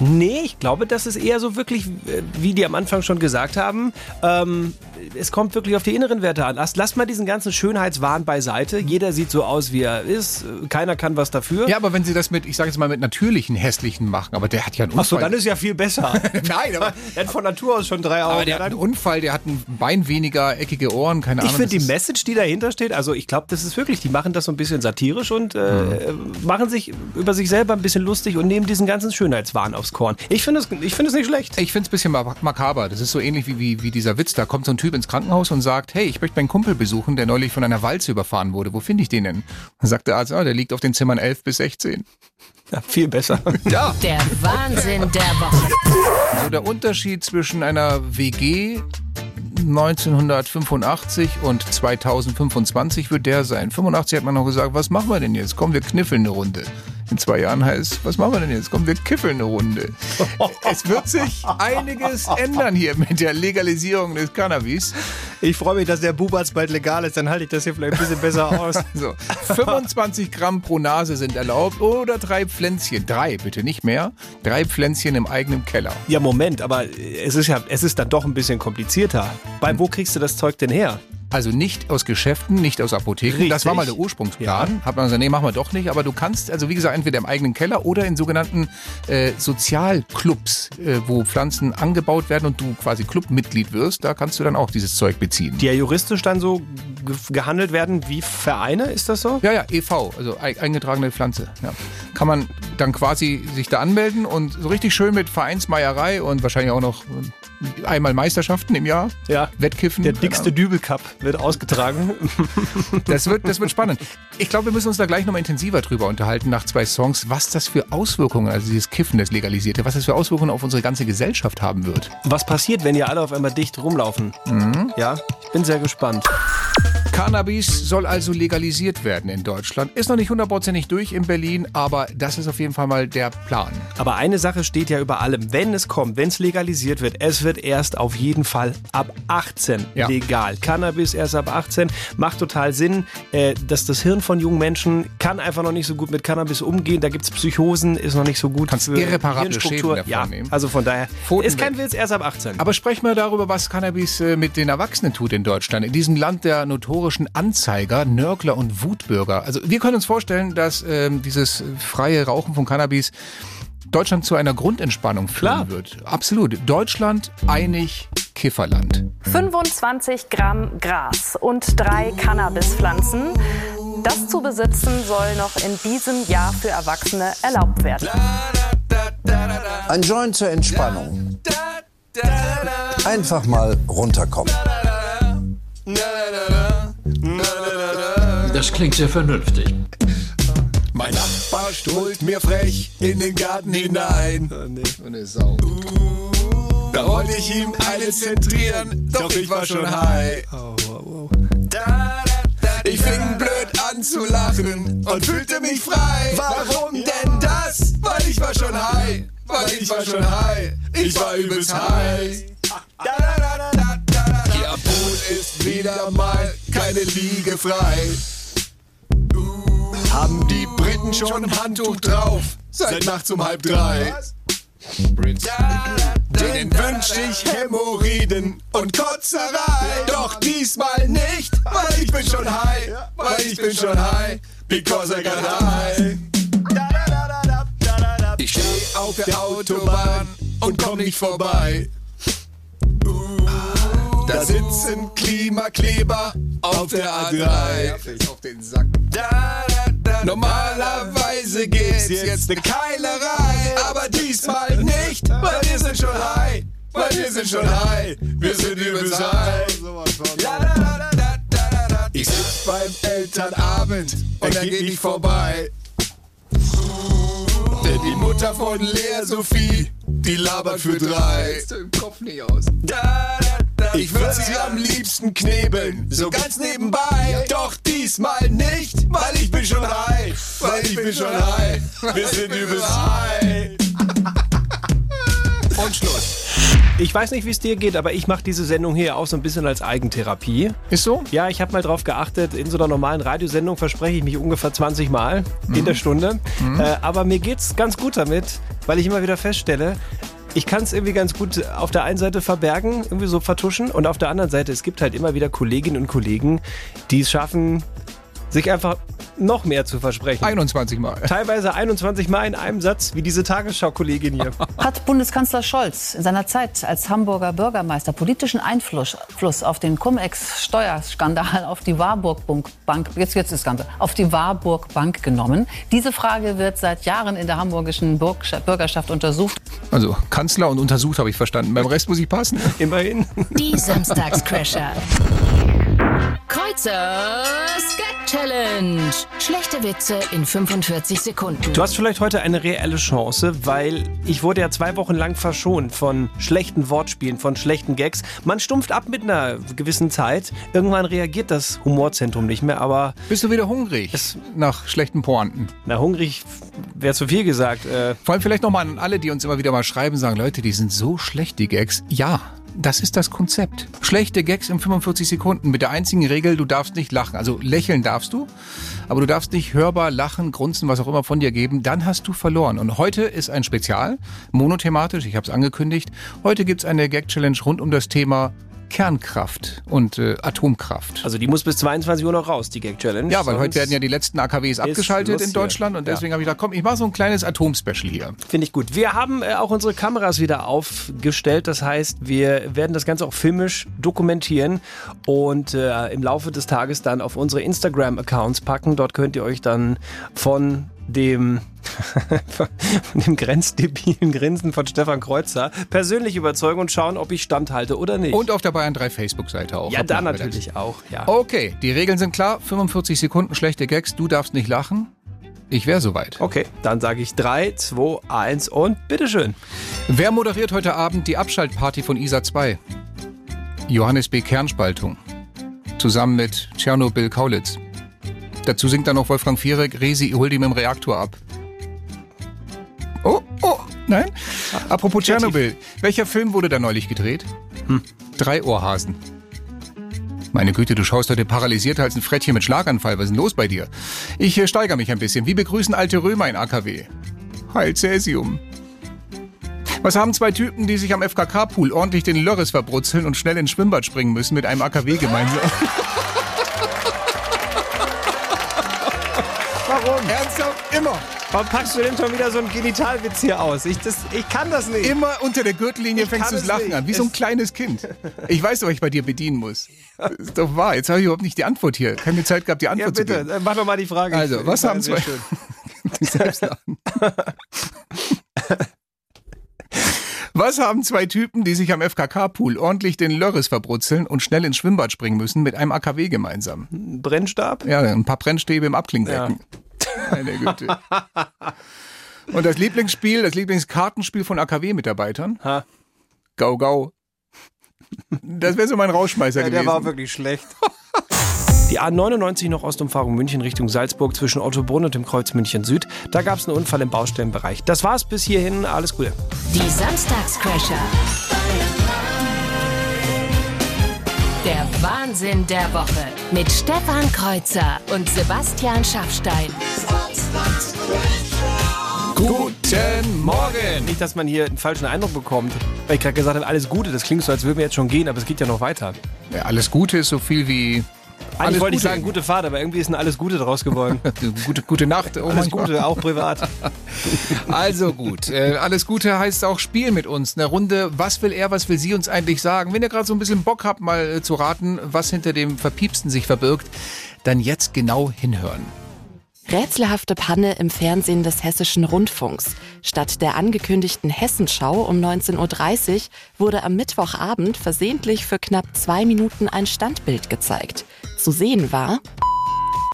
Nee, ich glaube, das ist eher so wirklich, äh, wie die am Anfang schon gesagt haben, ähm, es kommt wirklich auf die inneren Werte an. Lass, lass mal diesen ganzen Schönheitswahn beiseite. Jeder sieht so aus, wie er ist. Keiner kann was dafür. Ja, aber wenn sie das mit, ich sage jetzt mal, mit natürlichen Hässlichen machen, aber der hat ja einen Unfall. Ach so, dann ist ja viel besser. <laughs> Nein, aber, <laughs> er hat von Natur aus schon drei Augen. aber der hat einen Unfall, der hat ein Bein weniger, eckige Ohren, keine ich Ahnung. finde die Message, die dahinter steht, also ich glaube, das ist wirklich, die machen das so ein bisschen satirisch und äh, machen sich über sich selber ein bisschen lustig und nehmen diesen ganzen Schönheitswahn aufs Korn. Ich finde es es nicht schlecht. Ich finde es ein bisschen mak- makaber. Das ist so ähnlich wie, wie, wie dieser Witz. Da kommt so ein Typ ins Krankenhaus und sagt, hey, ich möchte meinen Kumpel besuchen, der neulich von einer Walze überfahren wurde. Wo finde ich den denn? Dann sagt der Arzt, ah, der liegt auf den Zimmern 11 bis 16. <laughs> Ja, viel besser. <laughs> Ja. Der Wahnsinn der Woche. Also der Unterschied zwischen einer WG 1985 und 2025 wird der sein. 85 hat man noch gesagt, was machen wir denn jetzt? Komm, wir kniffeln eine Runde. In zwei Jahren heißt, was machen wir denn jetzt? Komm, wir kiffeln eine Runde. es wird sich einiges ändern hier mit der Legalisierung des Cannabis. Ich freue mich, dass der Bubatz bald legal ist, dann halte ich das hier vielleicht ein bisschen besser aus. <laughs> So, 25 Gramm pro Nase sind erlaubt oder drei Pflänzchen. Drei, bitte, nicht mehr. Drei Pflänzchen im eigenen Keller. Ja, Moment, aber es ist ja, es ist dann doch ein bisschen komplizierter. Bei wo kriegst du das Zeug denn her? Also nicht aus Geschäften, nicht aus Apotheken. Das Richtig. war mal der Ursprungsplan. Hat man gesagt, nee, machen wir doch nicht. Aber du kannst, also wie gesagt, entweder im eigenen Keller oder in sogenannten äh, Sozialclubs, äh, wo Pflanzen angebaut werden und du quasi Clubmitglied wirst, da kannst du dann auch dieses Zeug beziehen. Die ja juristisch dann so ge gehandelt werden wie Vereine, ist das so? Ja, ja, EV, also ei- eingetragene Pflanze. Ja. Kann man dann quasi sich da anmelden und so richtig schön mit Vereinsmeierei und wahrscheinlich auch noch äh, einmal Meisterschaften im Jahr. Ja. Wettkiffen. Der dickste Ahnung. Dübel-Cup wird ausgetragen. <laughs> Das wird, das wird spannend. Ich glaube, wir müssen uns da gleich nochmal intensiver drüber unterhalten nach zwei Songs, was das für Auswirkungen, also dieses Kiffen, das Legalisierte, was das für Auswirkungen auf unsere ganze Gesellschaft haben wird. Was passiert, wenn ihr alle auf einmal dicht rumlaufen? Ja, ich bin sehr gespannt. Cannabis soll also legalisiert werden in Deutschland. Ist noch nicht hundertprozentig durch in Berlin, aber das ist auf jeden Fall mal der Plan. Aber eine Sache steht ja über allem. Wenn es kommt, wenn es legalisiert wird, es wird erst auf jeden Fall ab 18 Ja. legal. Cannabis erst ab 18 macht total Sinn, äh, dass das Hirn von jungen Menschen kann einfach noch nicht so gut mit Cannabis umgehen. Da gibt es Psychosen, ist noch nicht so gut Kannst für irreparable Hirnstruktur. Schäden davon ja, nehmen. also von daher Pfoten ist kein. Witz erst ab 18. Aber sprechen wir darüber, was Cannabis äh, mit den Erwachsenen tut in Deutschland. In diesem Land der notorischen Anzeiger, Nörgler und Wutbürger. Also wir können uns vorstellen, dass ähm, dieses freie Rauchen von Cannabis Deutschland zu einer Grundentspannung führen Klar. wird. Absolut. Deutschland einig Kifferland. 25 Gramm Gras und drei Cannabispflanzen. Das zu besitzen soll noch in diesem Jahr für Erwachsene erlaubt werden. Ein Joint zur Entspannung. Einfach mal runterkommen. Das klingt sehr vernünftig. Mein Nachbar strollt mir frech in den Garten hinein. Da wollte ich ihm eine zentrieren, doch ich war schon high. Ich fing blöd an zu lachen und fühlte mich frei. Warum denn das? Weil ich war schon high. Weil ich war schon high. Ich war übelst high. Ihr Pool ist wieder mal keine Liege frei. Haben die Briten schon ein Handtuch drauf? Seit nachts um halb drei. Denen wünsch ich Hämorrhoiden und Kotzerei. Doch diesmal nicht, weil ich bin schon high. Weil ich bin schon high. Because I got high. Ich steh auf der Autobahn und komm nicht vorbei. Da sitzen Klimakleber auf der A3. Normalerweise gibt's jetzt eine Keilerei, aber diesmal nicht, weil wir sind schon high. Weil wir sind schon high, wir sind übelst high. Ich sitz beim Elternabend und dann geht nicht vorbei. Denn die Mutter von Lea Sophie, die labert für drei. Ich würde sie am liebsten knebeln, so ganz nebenbei. Doch diesmal nicht, weil ich bin schon high. Weil ich bin schon high. Wir sind übelst high. Und Schluss. Ich weiß nicht, wie es dir geht, aber ich mache diese Sendung hier auch so ein bisschen als Eigentherapie. Ist so? Ja, ich habe mal drauf geachtet, in so einer normalen Radiosendung verspreche ich mich ungefähr 20 Mal in der Stunde. Äh, aber mir geht's ganz gut damit, weil ich immer wieder feststelle, ich kann es irgendwie ganz gut auf der einen Seite verbergen, irgendwie so vertuschen und auf der anderen Seite, es gibt halt immer wieder Kolleginnen und Kollegen, die es schaffen, sich einfach noch mehr zu versprechen. 21 Mal. Teilweise 21 Mal in einem Satz, wie diese Tagesschau-Kollegin hier. <laughs> Hat Bundeskanzler Scholz in seiner Zeit als Hamburger Bürgermeister politischen Einfluss Fluss auf den Cum-Ex-Steuerskandal auf die Warburg Bank, jetzt, jetzt ist das Ganze, auf die Warburg Bank genommen? Diese Frage wird seit Jahren in der hamburgischen Bürgerschaft untersucht. Also Kanzler und untersucht habe ich verstanden. Beim Rest muss ich passen. Immerhin. Die Samstagscrasher. <laughs> Kreuzers Gag Challenge. Schlechte Witze in 45 Sekunden. Du hast vielleicht heute eine reelle Chance, weil ich wurde ja zwei Wochen lang verschont von schlechten Wortspielen, von schlechten Gags. Man stumpft ab mit einer gewissen Zeit. Irgendwann reagiert das Humorzentrum nicht mehr, aber Bist du wieder hungrig nach schlechten Pointen? na hungrig wäre zu viel gesagt. Äh, Vor allem vielleicht nochmal an alle, die uns immer wieder mal schreiben, sagen, Leute, die sind so schlecht, die Gags. Ja, das ist das Konzept. Schlechte Gags in 45 Sekunden mit der einzigen Regel, du darfst nicht lachen. Also lächeln darfst du, aber du darfst nicht hörbar lachen, grunzen, was auch immer von dir geben. Dann hast du verloren. Und heute ist ein Spezial, monothematisch, ich habe es angekündigt. Heute gibt's eine Gag-Challenge rund um das Thema Kernkraft und äh, Atomkraft. also die muss bis 22 Uhr noch raus, die Gag-Challenge. Ja, weil heute werden ja die letzten AKWs abgeschaltet in. Deutschland und Ja. deswegen habe ich gedacht, komm, ich mache so ein kleines Atom-Special hier. Finde ich gut. Wir haben äh, auch unsere Kameras wieder aufgestellt. Das heißt, wir werden das Ganze auch filmisch dokumentieren und äh, im Laufe des Tages dann auf unsere Instagram-Accounts packen. Dort könnt ihr euch dann von dem, von <laughs> dem grenzdebilen Grinsen von Stefan Kreuzer persönlich überzeugen und schauen, ob ich standhalte oder nicht. Und auf der Bayern 3 Facebook-Seite auch. ja, da natürlich auch. Ja. Okay, die Regeln sind klar. 45 Sekunden schlechte Gags. Du darfst nicht lachen. Ich wäre soweit. Okay, dann sage ich 3, 2, 1 und bitteschön. Wer moderiert heute Abend die Abschaltparty von ISA 2? Johannes B. Kernspaltung. zusammen mit Tschernobyl Kaulitz. Dazu singt dann noch Wolfgang Viereck, Resi, hol die mit dem Reaktor ab. Oh, oh, nein. Apropos Tschernobyl, welcher Film wurde da neulich gedreht? Hm. Drei Ohrhasen. Meine Güte, du schaust heute paralysierter als ein Frettchen mit Schlaganfall. Was ist denn los bei dir? Ich äh, steigere mich ein bisschen. Wie begrüßen alte Römer in AKW? Heil Cäsium. Was haben zwei Typen, die sich am FKK-Pool ordentlich den Lörres verbrutzeln und schnell ins Schwimmbad springen müssen, mit einem AKW gemeinsam? <laughs> Warum? Ernsthaft? Immer. Warum packst du denn schon wieder so einen Genitalwitz hier aus? Ich, das, ich kann das nicht. Immer unter der Gürtellinie Ich fängst du das es Lachen nicht. an, wie so ein Es- kleines Kind. Ich weiß, was ich bei dir bedienen muss. Das ist doch wahr. Jetzt habe ich überhaupt nicht die Antwort hier. Keine Zeit gehabt, die Ja, Antwort bitte, zu geben. mach doch mal die Frage. Also, Ich- was haben zwei... <laughs> Was haben zwei Typen, die sich am FKK-Pool ordentlich den Lörres verbrutzeln und schnell ins Schwimmbad springen müssen, mit einem AKW gemeinsam? Ein Brennstab? Ja, ein paar Brennstäbe im Abklingbecken. <laughs> Meine Güte. Und das Lieblingsspiel, das Lieblingskartenspiel von AKW-Mitarbeitern? Ha. Gau Gau. Das wäre so mein Rauschmeißer Ja, der gewesen. war wirklich schlecht. <laughs> Die A99 noch Ostumfahrung München Richtung Salzburg zwischen Ottobrunn und dem Kreuz München Süd. Da gab es einen Unfall im Baustellenbereich. Das war's bis hierhin. Alles Gute. Die Samstagscrasher. Der Wahnsinn der Woche mit Stefan Kreuzer und Sebastian Schaffstein. Guten Morgen! Nicht, dass man hier einen falschen Eindruck bekommt. Weil ich gerade gesagt habe, alles Gute. Das klingt so, als würden wir jetzt schon gehen, aber es geht ja noch weiter. Ja, alles Gute ist so viel wie. Eigentlich Alles wollte ich Gute. sagen, gute Fahrt, aber irgendwie ist ein alles Gute draus geworden. <laughs> gute, gute Nacht. Oh alles mein Gott. Gute, auch privat. <laughs> Also gut, äh, alles Gute heißt auch Spiel mit uns. Eine Runde, was will er, was will sie uns eigentlich sagen? Wenn ihr gerade so ein bisschen Bock habt, mal äh, zu raten, was hinter dem Verpiepsten sich verbirgt, dann jetzt genau hinhören. Rätselhafte Panne im Fernsehen des Hessischen Rundfunks. Statt der angekündigten Hessenschau um 19.30 Uhr wurde am Mittwochabend versehentlich für knapp zwei Minuten ein Standbild gezeigt. Zu sehen war,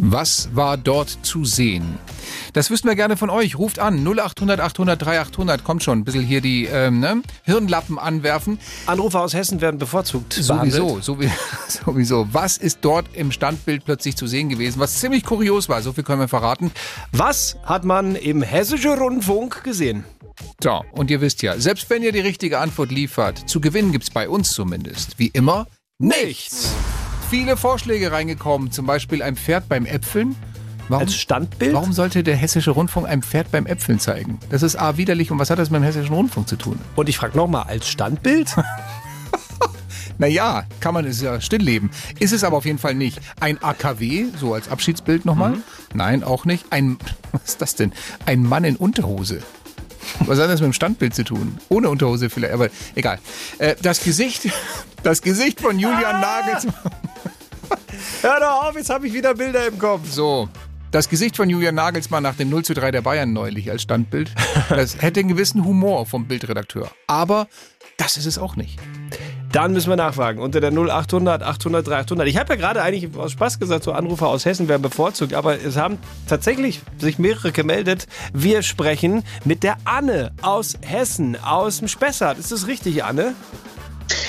Was war dort zu sehen? Das wüssten wir gerne von euch. Ruft an 0800 800 3800. Kommt schon, ein bisschen hier die ähm, ne? Hirnlappen anwerfen. Anrufer aus Hessen werden bevorzugt. Sowieso, behandelt. sowie- <laughs> sowieso. Was ist dort im Standbild plötzlich zu sehen gewesen? Was ziemlich kurios war, so viel können wir verraten. Was hat man im Hessischen Rundfunk gesehen? So, und ihr wisst ja, selbst wenn ihr die richtige Antwort liefert, zu gewinnen gibt's bei uns zumindest, wie immer, nichts. Viele Vorschläge reingekommen, zum Beispiel ein Pferd beim Äpfeln. Warum, Als Standbild? warum sollte der Hessische Rundfunk ein Pferd beim Äpfeln zeigen? Das ist A, widerlich und was hat das mit dem Hessischen Rundfunk zu tun? Und ich frage nochmal, als Standbild? <laughs> Naja, kann man es ja stillleben. Ist es aber auf jeden Fall nicht. Ein AKW, so als Abschiedsbild nochmal? Nein, auch nicht. Ein, <laughs> was ist das denn? Ein Mann in Unterhose. Was hat das mit dem Standbild zu tun? Ohne Unterhose vielleicht, aber egal. Äh, das Gesicht, <laughs> das Gesicht von Julian Nagelsmann. Hör doch auf, jetzt habe ich wieder Bilder im Kopf. So. Das Gesicht von Julian Nagelsmann nach dem 0 zu 3 der Bayern neulich als Standbild, <laughs> das hätte einen gewissen Humor vom Bildredakteur. Aber das ist es auch nicht. Dann müssen wir nachfragen. Unter der 0800 800 300. Ich habe ja gerade eigentlich aus Spaß gesagt, so Anrufer aus Hessen werden bevorzugt, aber es haben tatsächlich sich mehrere gemeldet. Wir sprechen mit der Anne aus Hessen, aus dem Spessart. Ist das richtig, Anne?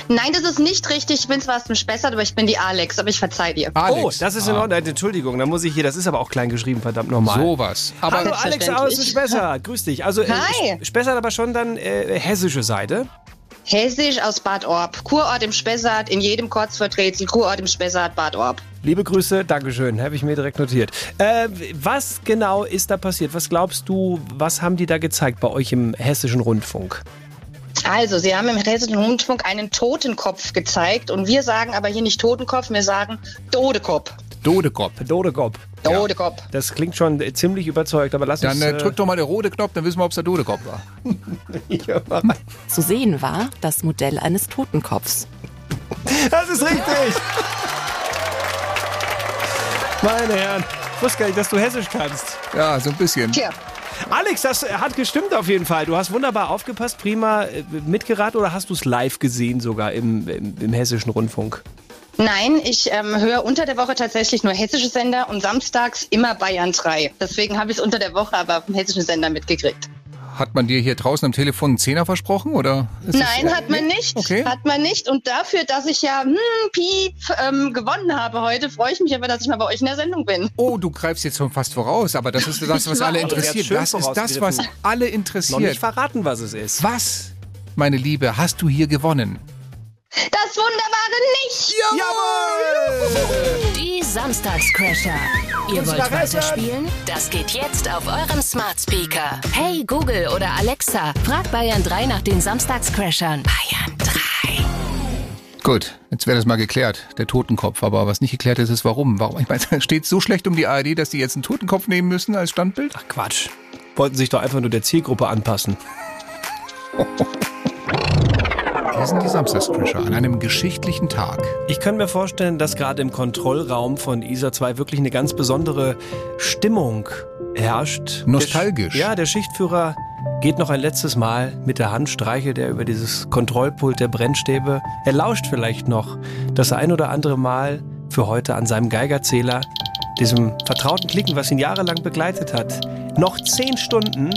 Nein, das ist nicht richtig. Ich bin zwar aus dem Spessart, aber ich bin die Alex, aber ich verzeih dir. Oh, das ist in Ordnung. Entschuldigung, da muss ich hier, das ist aber auch klein geschrieben, verdammt nochmal. Sowas. Aber Aber Hallo Alex aus dem Spessart, grüß dich. Also äh, Hi. Spessart aber schon dann äh, hessische Seite. Hessisch aus Bad Orb. Kurort im Spessart, in jedem Kurzverträtsel. Kurort im Spessart, Bad Orb. Liebe Grüße, Dankeschön, habe ich mir direkt notiert. Äh, was genau ist da passiert? Was glaubst du, was haben die da gezeigt bei euch im hessischen Rundfunk? Also, Sie haben im Hessischen Rundfunk einen Totenkopf gezeigt und wir sagen aber hier nicht Totenkopf, wir sagen Dodekopf. Dodekop. Dodekop. Dodekopf. Das klingt schon äh, ziemlich überzeugt, aber lass Dann uns... äh, drück doch mal den rote Knopf, dann wissen wir, ob es der Dodekop war. <laughs> zu sehen war, das Modell eines Totenkopfs. Das ist richtig! Meine Herren, ich wusste gar nicht, dass du Hessisch kannst. Ja, so ein bisschen. Tja. Alex, das hat gestimmt auf jeden Fall. Du hast wunderbar aufgepasst, prima äh, mitgeraten oder hast du es live gesehen sogar im, im, im hessischen Rundfunk? Nein, ich ähm, höre unter der Woche tatsächlich nur hessische Sender und samstags immer Bayern 3. Deswegen habe ich es unter der Woche aber dem hessischen Sender mitgekriegt. hat man dir hier draußen am Telefon einen Zehner versprochen oder? ist Nein, das- hat man nicht. Okay. Hat man nicht. Und dafür, dass ich ja hm, Piep ähm, gewonnen habe heute, freue ich mich aber, dass ich mal bei euch in der Sendung bin. Oh, du greifst jetzt schon fast voraus, aber das ist das, <laughs> was alle interessiert. Das ist das, was alle Noch nicht interessiert. verraten, was es ist. Was, meine Liebe, hast du hier gewonnen? Das wunderbare Nicht! Die Samstagscrasher. Ihr wollt weiterspielen? Das geht jetzt auf eurem Smart Speaker. Hey Google oder Alexa, frag Bayern 3 nach den Samstagscrashern. Bayern 3. Gut, jetzt wäre das mal geklärt, der Totenkopf. Aber was nicht geklärt ist, ist warum. Warum? Ich meine, <laughs> es steht so schlecht um die ARD, dass die jetzt einen Totenkopf nehmen müssen als Standbild? Ach Quatsch. Wollten sich doch einfach nur der Zielgruppe anpassen. <laughs> Hier sind die Samstagscrasher an einem geschichtlichen Tag. Ich kann mir vorstellen, dass gerade im Kontrollraum von ISA 2 wirklich eine ganz besondere Stimmung herrscht. Nostalgisch. Der, ja, der Schichtführer geht noch ein letztes Mal mit der Hand, streichelt er über dieses Kontrollpult der Brennstäbe. Er lauscht vielleicht noch das ein oder andere Mal für heute an seinem Geigerzähler, diesem vertrauten Klicken, was ihn jahrelang begleitet hat. Noch zehn Stunden,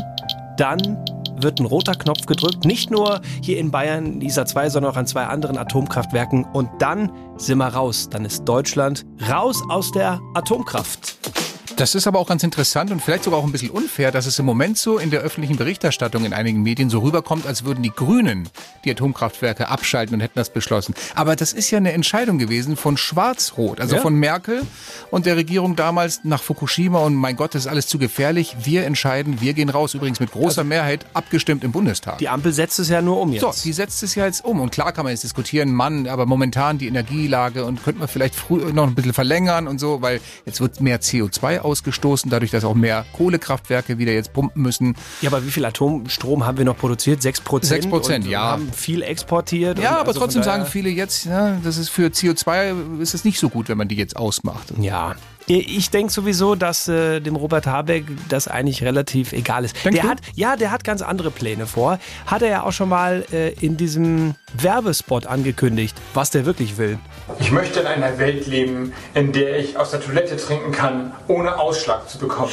dann wird ein roter Knopf gedrückt, nicht nur hier in Bayern, ISA 2, sondern auch an zwei anderen Atomkraftwerken. Und dann sind wir raus. Dann ist Deutschland raus aus der Atomkraft. Das ist aber auch ganz interessant und vielleicht sogar auch ein bisschen unfair, dass es im Moment so in der öffentlichen Berichterstattung in einigen Medien so rüberkommt, als würden die Grünen die Atomkraftwerke abschalten und hätten das beschlossen. Aber das ist ja eine Entscheidung gewesen von Schwarz-Rot, also Ja. von Merkel und der Regierung damals nach Fukushima und mein Gott, das ist alles zu gefährlich. Wir entscheiden, wir gehen raus. Übrigens mit großer Mehrheit abgestimmt im Bundestag. Die Ampel setzt es ja nur um jetzt. So, die setzt es ja jetzt um. Und klar kann man jetzt diskutieren, Mann, aber momentan die Energielage und könnte man vielleicht früh noch ein bisschen verlängern und so, weil jetzt wird mehr CO2 ausgestoßen, dadurch, dass auch mehr Kohlekraftwerke wieder jetzt pumpen müssen. Ja, aber wie viel Atomstrom haben wir noch produziert? 6 Prozent? 6 Prozent, ja. haben viel exportiert. Ja, aber also trotzdem sagen viele jetzt, ja, das ist für CO2 ist es nicht so gut, wenn man die jetzt ausmacht. Ja. Ich denke sowieso, dass äh, dem Robert Habeck das eigentlich relativ egal ist. Denkst der du? hat, ja, der hat ganz andere Pläne vor. Hat er ja auch schon mal äh, in diesem Werbespot angekündigt, was der wirklich will. Ich möchte in einer Welt leben, in der ich aus der Toilette trinken kann, ohne Ausschlag zu bekommen.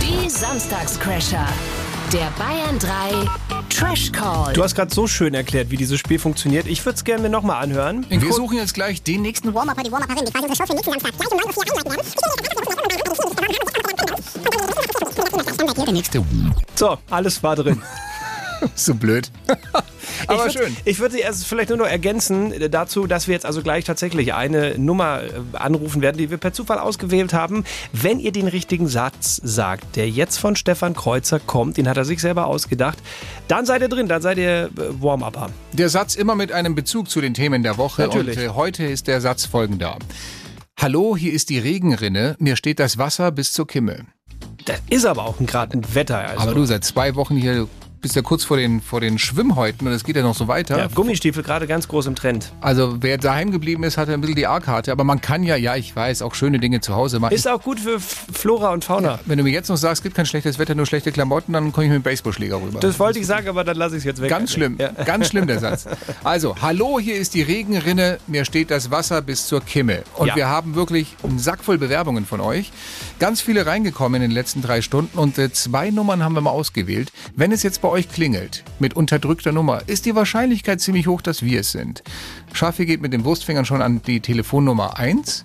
Die Samstagscrasher. Der Bayern 3 Trash Call. Du hast gerade so schön erklärt, wie dieses Spiel funktioniert. Ich würde es gerne mir nochmal anhören. Wir suchen jetzt gleich den nächsten Warm-Up, die Warm-Upperin, die quasi unsere Show für nächsten Samstag gleich 9 Uhr einleiten werden. Der nächste. So, alles war drin. <laughs> so blöd. <laughs> Aber ich würd, schön. Ich würde erst vielleicht nur noch ergänzen äh, dazu, dass wir jetzt also gleich tatsächlich eine Nummer äh, anrufen werden, die wir per Zufall ausgewählt haben. Wenn ihr den richtigen Satz sagt, der jetzt von Stefan Kreuzer kommt, den hat er sich selber ausgedacht, dann seid ihr drin, dann seid ihr äh, Warm-Upper. Der Satz immer mit einem Bezug zu den Themen der Woche. Natürlich. Und heute ist der Satz folgender. Hallo, hier ist die Regenrinne. Mir steht das Wasser bis zur Kimme. Das ist aber auch gerade ein Wetter. Also. Aber du seit zwei Wochen hier bist ja kurz vor den, vor den Schwimmhäuten und es geht ja noch so weiter. Ja, Gummistiefel gerade ganz groß im Trend. Also wer daheim geblieben ist, hat ein bisschen die A-Karte. Aber man kann ja, ja, ich weiß, auch schöne Dinge zu Hause machen. Ist auch gut für Flora und Fauna. Wenn du mir jetzt noch sagst, es gibt kein schlechtes Wetter, nur schlechte Klamotten, dann komme ich mit dem Baseballschläger rüber. Das wollte ich sagen, aber dann lasse ich es jetzt weg. Ganz schlimm, ganz schlimm der <laughs> Satz. Also, hallo, hier ist die Regenrinne, mir steht das Wasser bis zur Kimme. Und Ja. wir haben wirklich einen Sack voll Bewerbungen von euch. Ganz viele reingekommen in den letzten drei Stunden und äh, zwei Nummern haben wir mal ausgewählt. Wenn es jetzt bei euch klingelt, mit unterdrückter Nummer, ist die Wahrscheinlichkeit ziemlich hoch, dass wir es sind. Schaffi geht mit den Wurstfingern schon an die Telefonnummer 1.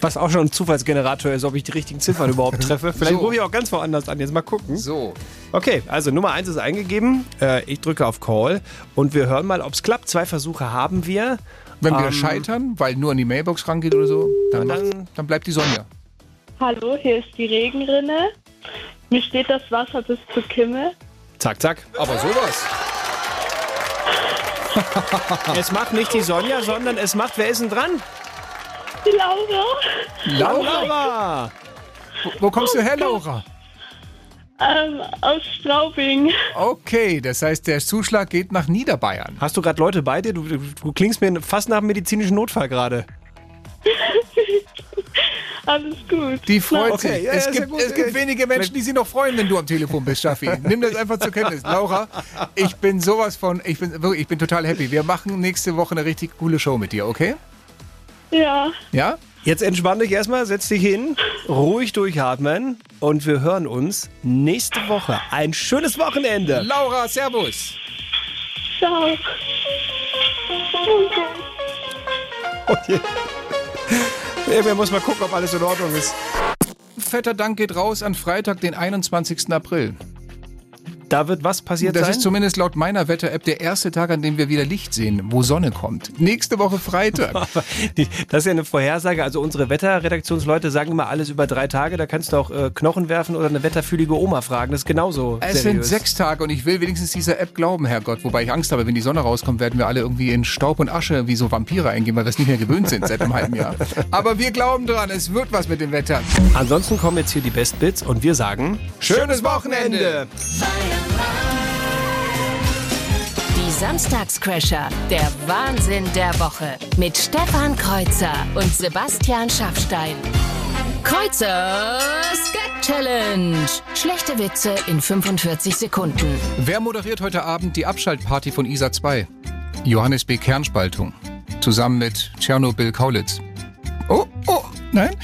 Was auch schon ein Zufallsgenerator ist, ob ich die richtigen Ziffern überhaupt treffe. <laughs> Vielleicht So. rufe ich auch ganz woanders an. Jetzt mal gucken. So. Okay, also Nummer 1 ist eingegeben. Äh, ich drücke auf Call und wir hören mal, ob es klappt. Zwei Versuche haben wir. Wenn wir Ähm, scheitern, weil nur an die Mailbox rangeht oder so, dann, dann- dann bleibt die Sonja. Hallo, hier ist die Regenrinne. Mir steht das Wasser bis zur Kimme. Zack, zack. Aber sowas. <laughs> Es macht nicht die Sonja, sondern es macht, wer ist denn dran? Die Laura. Laura? Wo, wo kommst du her, Laura? Ähm, aus Straubing. Okay, das heißt, der Zuschlag geht nach Niederbayern. Hast du gerade Leute bei dir? Du, du, du klingst mir fast nach einem medizinischen Notfall gerade. <laughs> Alles gut. Die freut Okay, sich. ja, es ja, ja gibt, gut. es gibt wenige Menschen, die sich noch freuen, wenn du am Telefon bist, Schaffi. Nimm das einfach zur Kenntnis. <laughs> Laura, ich bin sowas von, ich bin wirklich, ich bin total happy. Wir machen nächste Woche eine richtig coole Show mit dir, okay? Ja. Ja? Jetzt entspann dich erstmal, setz dich hin ruhig durchatmen und wir hören uns nächste Woche. Ein schönes Wochenende. Laura, Servus. Ciao. Okay. Irgendwer muss mal gucken, ob alles in Ordnung ist. Fetter Dank geht raus an Freitag, den 21. April. Da wird was passiert das sein? ist zumindest laut meiner Wetter-App der erste Tag, an dem wir wieder Licht sehen, wo Sonne kommt. Nächste Woche Freitag. <laughs> das ist ja eine Vorhersage. Also unsere Wetterredaktionsleute sagen immer alles über drei Tage. Da kannst du auch äh, Knochen werfen oder eine wetterfühlige Oma fragen. Das ist genauso Es seriös. sind sechs Tage und ich will wenigstens dieser App glauben, Herrgott. Wobei ich Angst habe, wenn die Sonne rauskommt, werden wir alle irgendwie in Staub und Asche wie so Vampire eingehen, weil wir es nicht mehr gewöhnt sind seit einem halben Jahr. <laughs> Aber wir glauben dran, es wird was mit dem Wetter. Ansonsten kommen jetzt hier die Best Bits und wir sagen Schönes Wochenende. Die Samstagscrasher, der Wahnsinn der Woche. Mit Stefan Kreuzer und Sebastian Schaffstein. Kreuzers Gag Challenge. Schlechte Witze in 45 Sekunden. Wer moderiert heute Abend die Abschaltparty von ISA 2? Johannes B. Kernspaltung. Zusammen mit Tschernobyl Kaulitz. Oh, oh, nein.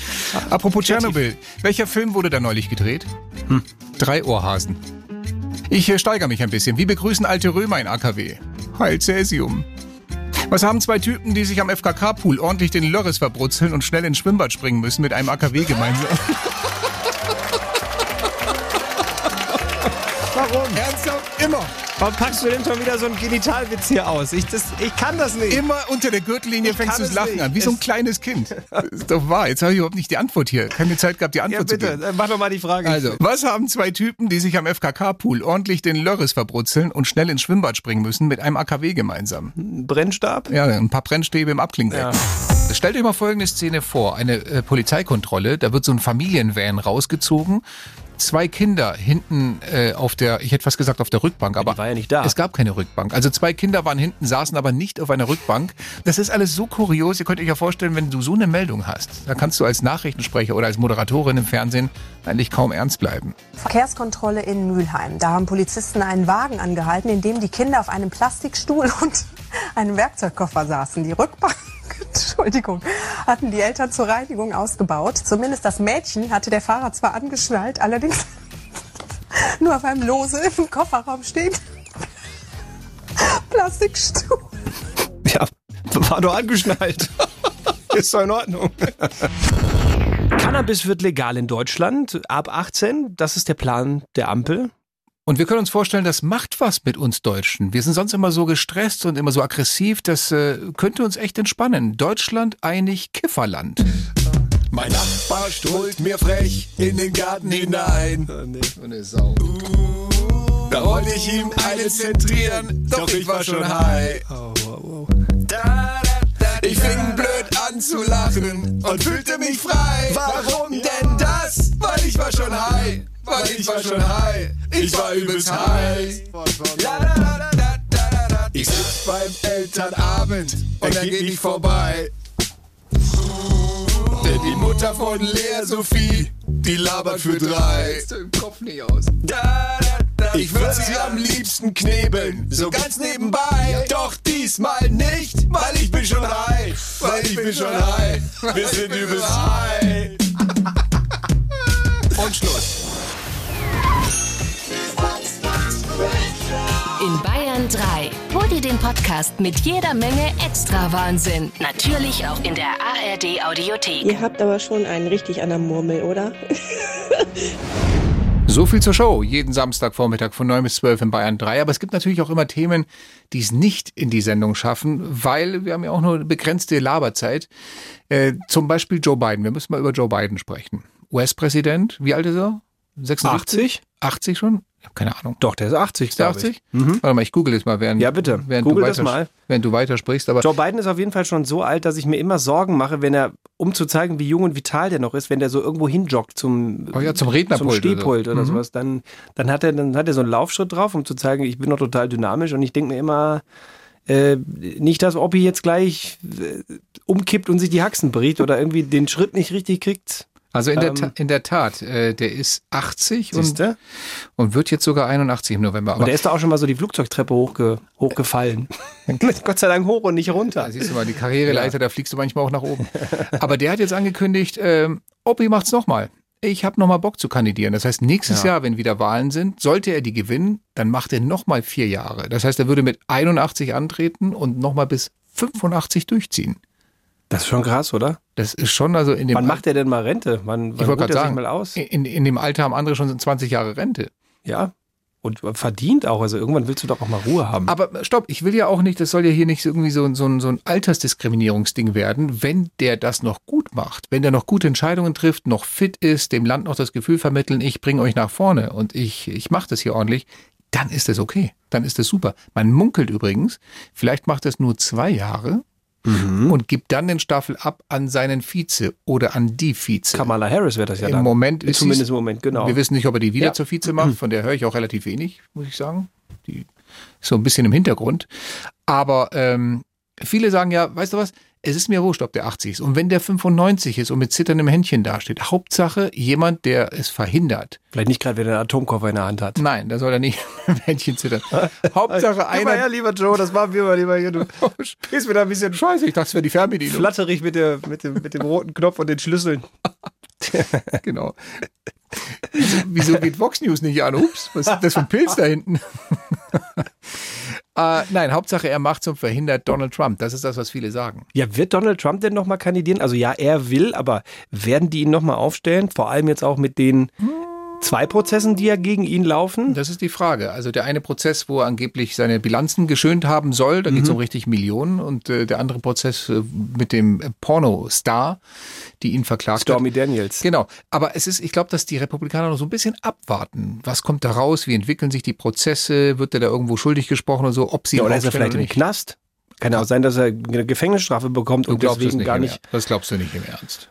Apropos Tschernobyl. Welcher Film wurde da neulich gedreht? Hm. Drei Ohrhasen. Ich äh, steigere mich ein bisschen. Wie begrüßen alte Römer in AKW? Heil Cäsium. Was haben zwei Typen, die sich am FKK-Pool ordentlich den Lörres verbrutzeln und schnell ins Schwimmbad springen müssen mit einem AKW gemeinsam? <laughs> Warum? Ernsthaft? Immer. Warum packst du denn schon wieder so einen Genitalwitz hier aus? Ich, das, ich kann das nicht. Immer unter der Gürtellinie Ich fängst du das es Lachen nicht. an, wie so ein Es- kleines Kind. <laughs> Das ist doch wahr. Jetzt habe ich überhaupt nicht die Antwort hier. Keine Zeit gehabt, die Ja, Antwort zu bitte, geben. äh, mach doch mal die Frage. Also, was haben zwei Typen, die sich am FKK-Pool ordentlich den Lörres verbrutzeln und schnell ins Schwimmbad springen müssen, mit einem AKW gemeinsam? Brennstab? Ja, ein paar Brennstäbe im Abklingdeck. Stellt euch mal folgende Szene vor. Eine äh, Polizeikontrolle, da wird so ein Familienvan rausgezogen. Zwei Kinder hinten äh, auf der, ich hätte fast gesagt auf der Rückbank, aber war ja nicht da. es gab keine Rückbank. Also zwei Kinder waren hinten, saßen aber nicht auf einer Rückbank. Das ist alles so kurios. Ihr könnt euch ja vorstellen, wenn du so eine Meldung hast, da kannst du als Nachrichtensprecher oder als Moderatorin im Fernsehen eigentlich kaum ernst bleiben. Verkehrskontrolle in Mülheim. Da haben Polizisten einen Wagen angehalten, in dem die Kinder auf einem Plastikstuhl <laughs> und einem Werkzeugkoffer saßen. Die Rückbank, Entschuldigung, hatten die Eltern zur Reinigung ausgebaut. Zumindest das Mädchen hatte der Fahrer zwar angeschnallt, allerdings <laughs> nur auf einem Lose im Kofferraum steht. <laughs> Plastikstuhl. Ja, war doch angeschnallt. <laughs> ist doch in Ordnung. Cannabis wird legal in Deutschland ab 18. Das ist der Plan der Ampel. Und wir können uns vorstellen, das macht was mit uns Deutschen. Wir sind sonst immer so gestresst und immer so aggressiv. Das äh, könnte uns echt entspannen. Deutschland einig Kifferland. Mein Nachbar strollt mir frech in den Garten hinein. Eine Sau. Da wollte ich ihm eine zentrieren, doch ich war schon high. Ich fing blöd an zu lachen und fühlte mich frei. Warum denn das? Weil ich war schon high. Weil ich war schon high. Ich war übelst high. Ich sitz beim Elternabend und dann geht nicht vorbei. Denn die Mutter von Lea Sophie, die labert für drei. Ich würde sie am liebsten knebeln, so ganz nebenbei. Doch diesmal nicht, weil ich bin schon high. Weil ich bin schon high. Wir sind übelst high. <laughs> Und Schluss. In Bayern 3. Hol dir den Podcast mit jeder Menge extra Wahnsinn. Natürlich auch in der ARD Audiothek. Ihr habt aber schon einen richtig an der Murmel, oder? <laughs> So viel zur Show. Jeden Samstagvormittag von 9 bis 12 in Bayern 3. Aber es gibt natürlich auch immer Themen, die es nicht in die Sendung schaffen, weil wir haben ja auch nur eine begrenzte Laberzeit. Äh, zum Beispiel Joe Biden. Wir müssen mal über Joe Biden sprechen. US-Präsident, wie alt ist er? 76? 80 schon? Ich habe keine Ahnung. Doch, der ist 80. Ist der glaub ich. 80? Warte mal, ich google das mal, während, Ja, bitte. während, Google du, das weiter, mal. während du weitersprichst. Aber Joe Biden ist auf jeden Fall schon so alt, dass ich mir immer Sorgen mache, wenn er, um zu zeigen, wie jung und vital der noch ist, wenn der so irgendwo hinjoggt zum, Oh ja, zum Rednerpult zum Stehpult oder oder, so. Mhm. sowas, dann, dann hat er, dann hat er so einen Laufschritt drauf, um zu zeigen, ich bin noch total dynamisch und ich denke mir immer, äh, nicht, dass Oppi jetzt gleich äh, umkippt und sich die Haxen bricht oder irgendwie den Schritt nicht richtig kriegt. Also in der, Ähm, in der Tat, äh, der ist 80 und, Siehste? und wird jetzt sogar 81 im November. Und der ist da auch schon mal so die Flugzeugtreppe hochge hochgefallen. <laughs> Gott sei Dank hoch und nicht runter. Siehst du mal, die Karriereleiter, da fliegst du manchmal auch nach oben. Aber der hat jetzt angekündigt, ähm, Oppi macht's nochmal. Ich habe nochmal Bock zu kandidieren. Das heißt, nächstes Ja. Jahr, wenn wieder Wahlen sind, sollte er die gewinnen, dann macht er nochmal vier Jahre. Das heißt, er würde mit 81 antreten und nochmal bis 85 durchziehen. Das ist schon krass, oder? Das ist schon, also in dem Wann macht er denn mal Rente? Wann, ich wann wollte ruht gerade er sagen, mal aus? In, in dem Alter haben andere schon 20 Jahre Rente. Ja. Und verdient auch. Also irgendwann willst du doch auch mal Ruhe haben. Aber stopp, ich will ja auch nicht, das soll ja hier nicht irgendwie so, so, ein- so ein Altersdiskriminierungsding werden, wenn der das noch gut macht, wenn der noch gute Entscheidungen trifft, noch fit ist, dem Land noch das Gefühl vermitteln, ich bringe euch nach vorne und ich, ich mache das hier ordentlich, dann ist das okay, dann ist das super. Man munkelt übrigens, vielleicht macht das nur zwei Jahre und gibt dann den Staffel ab an seinen Vize oder an die Vize. Kamala Harris wird das ja Im dann. Moment ist Zumindest im Moment, genau. Wir wissen nicht, ob er die wieder Ja. zur Vize macht, von der höre ich auch relativ wenig, muss ich sagen. Die ist so ein bisschen im Hintergrund. Aber ähm, viele sagen ja, weißt du was, es ist mir wurscht, ob der 80 ist. Und wenn der 95 ist und mit zitterndem Händchen dasteht, Hauptsache jemand, der es verhindert. Vielleicht nicht gerade, wenn er einen Atomkoffer in der Hand hat. Nein, da soll er nicht <laughs> mit dem Händchen zittern. Hauptsache <laughs> Gib mal einer. her, lieber Joe, das machen wir mal lieber hier. Du <laughs> bist wieder ein bisschen Scheiße, ich dachte, es wäre die Fernbedienung. flatterig mit, der, mit, dem, mit dem roten Knopf und den Schlüsseln. genau. Wieso, wieso geht Vox News nicht an? Ups, was ist das für ein Pilz da hinten? Äh, nein, Hauptsache er macht und verhindert Donald Trump. Das ist das, was viele sagen. Ja, wird Donald Trump denn nochmal kandidieren? Also ja, er will, aber werden die ihn nochmal aufstellen? Vor allem jetzt auch mit den zwei Prozessen, die ja gegen ihn laufen? Das ist die Frage. Also der eine Prozess, wo er angeblich seine Bilanzen geschönt haben soll, da geht es Mhm. um richtig Millionen. Und äh, der andere Prozess äh, mit dem äh, Pornostar, die ihn verklagt Stormy hat. Daniels. Genau. Aber es ist, ich glaube, dass die Republikaner noch so ein bisschen abwarten. Was kommt da raus? Wie entwickeln sich die Prozesse? Wird er da irgendwo schuldig gesprochen oder so? Ob sie Ja, oder ist er vielleicht im nicht? Knast? Kann ja auch sein, dass er eine Gefängnisstrafe bekommt Du und deswegen gar nicht. Das glaubst du nicht im Ernst.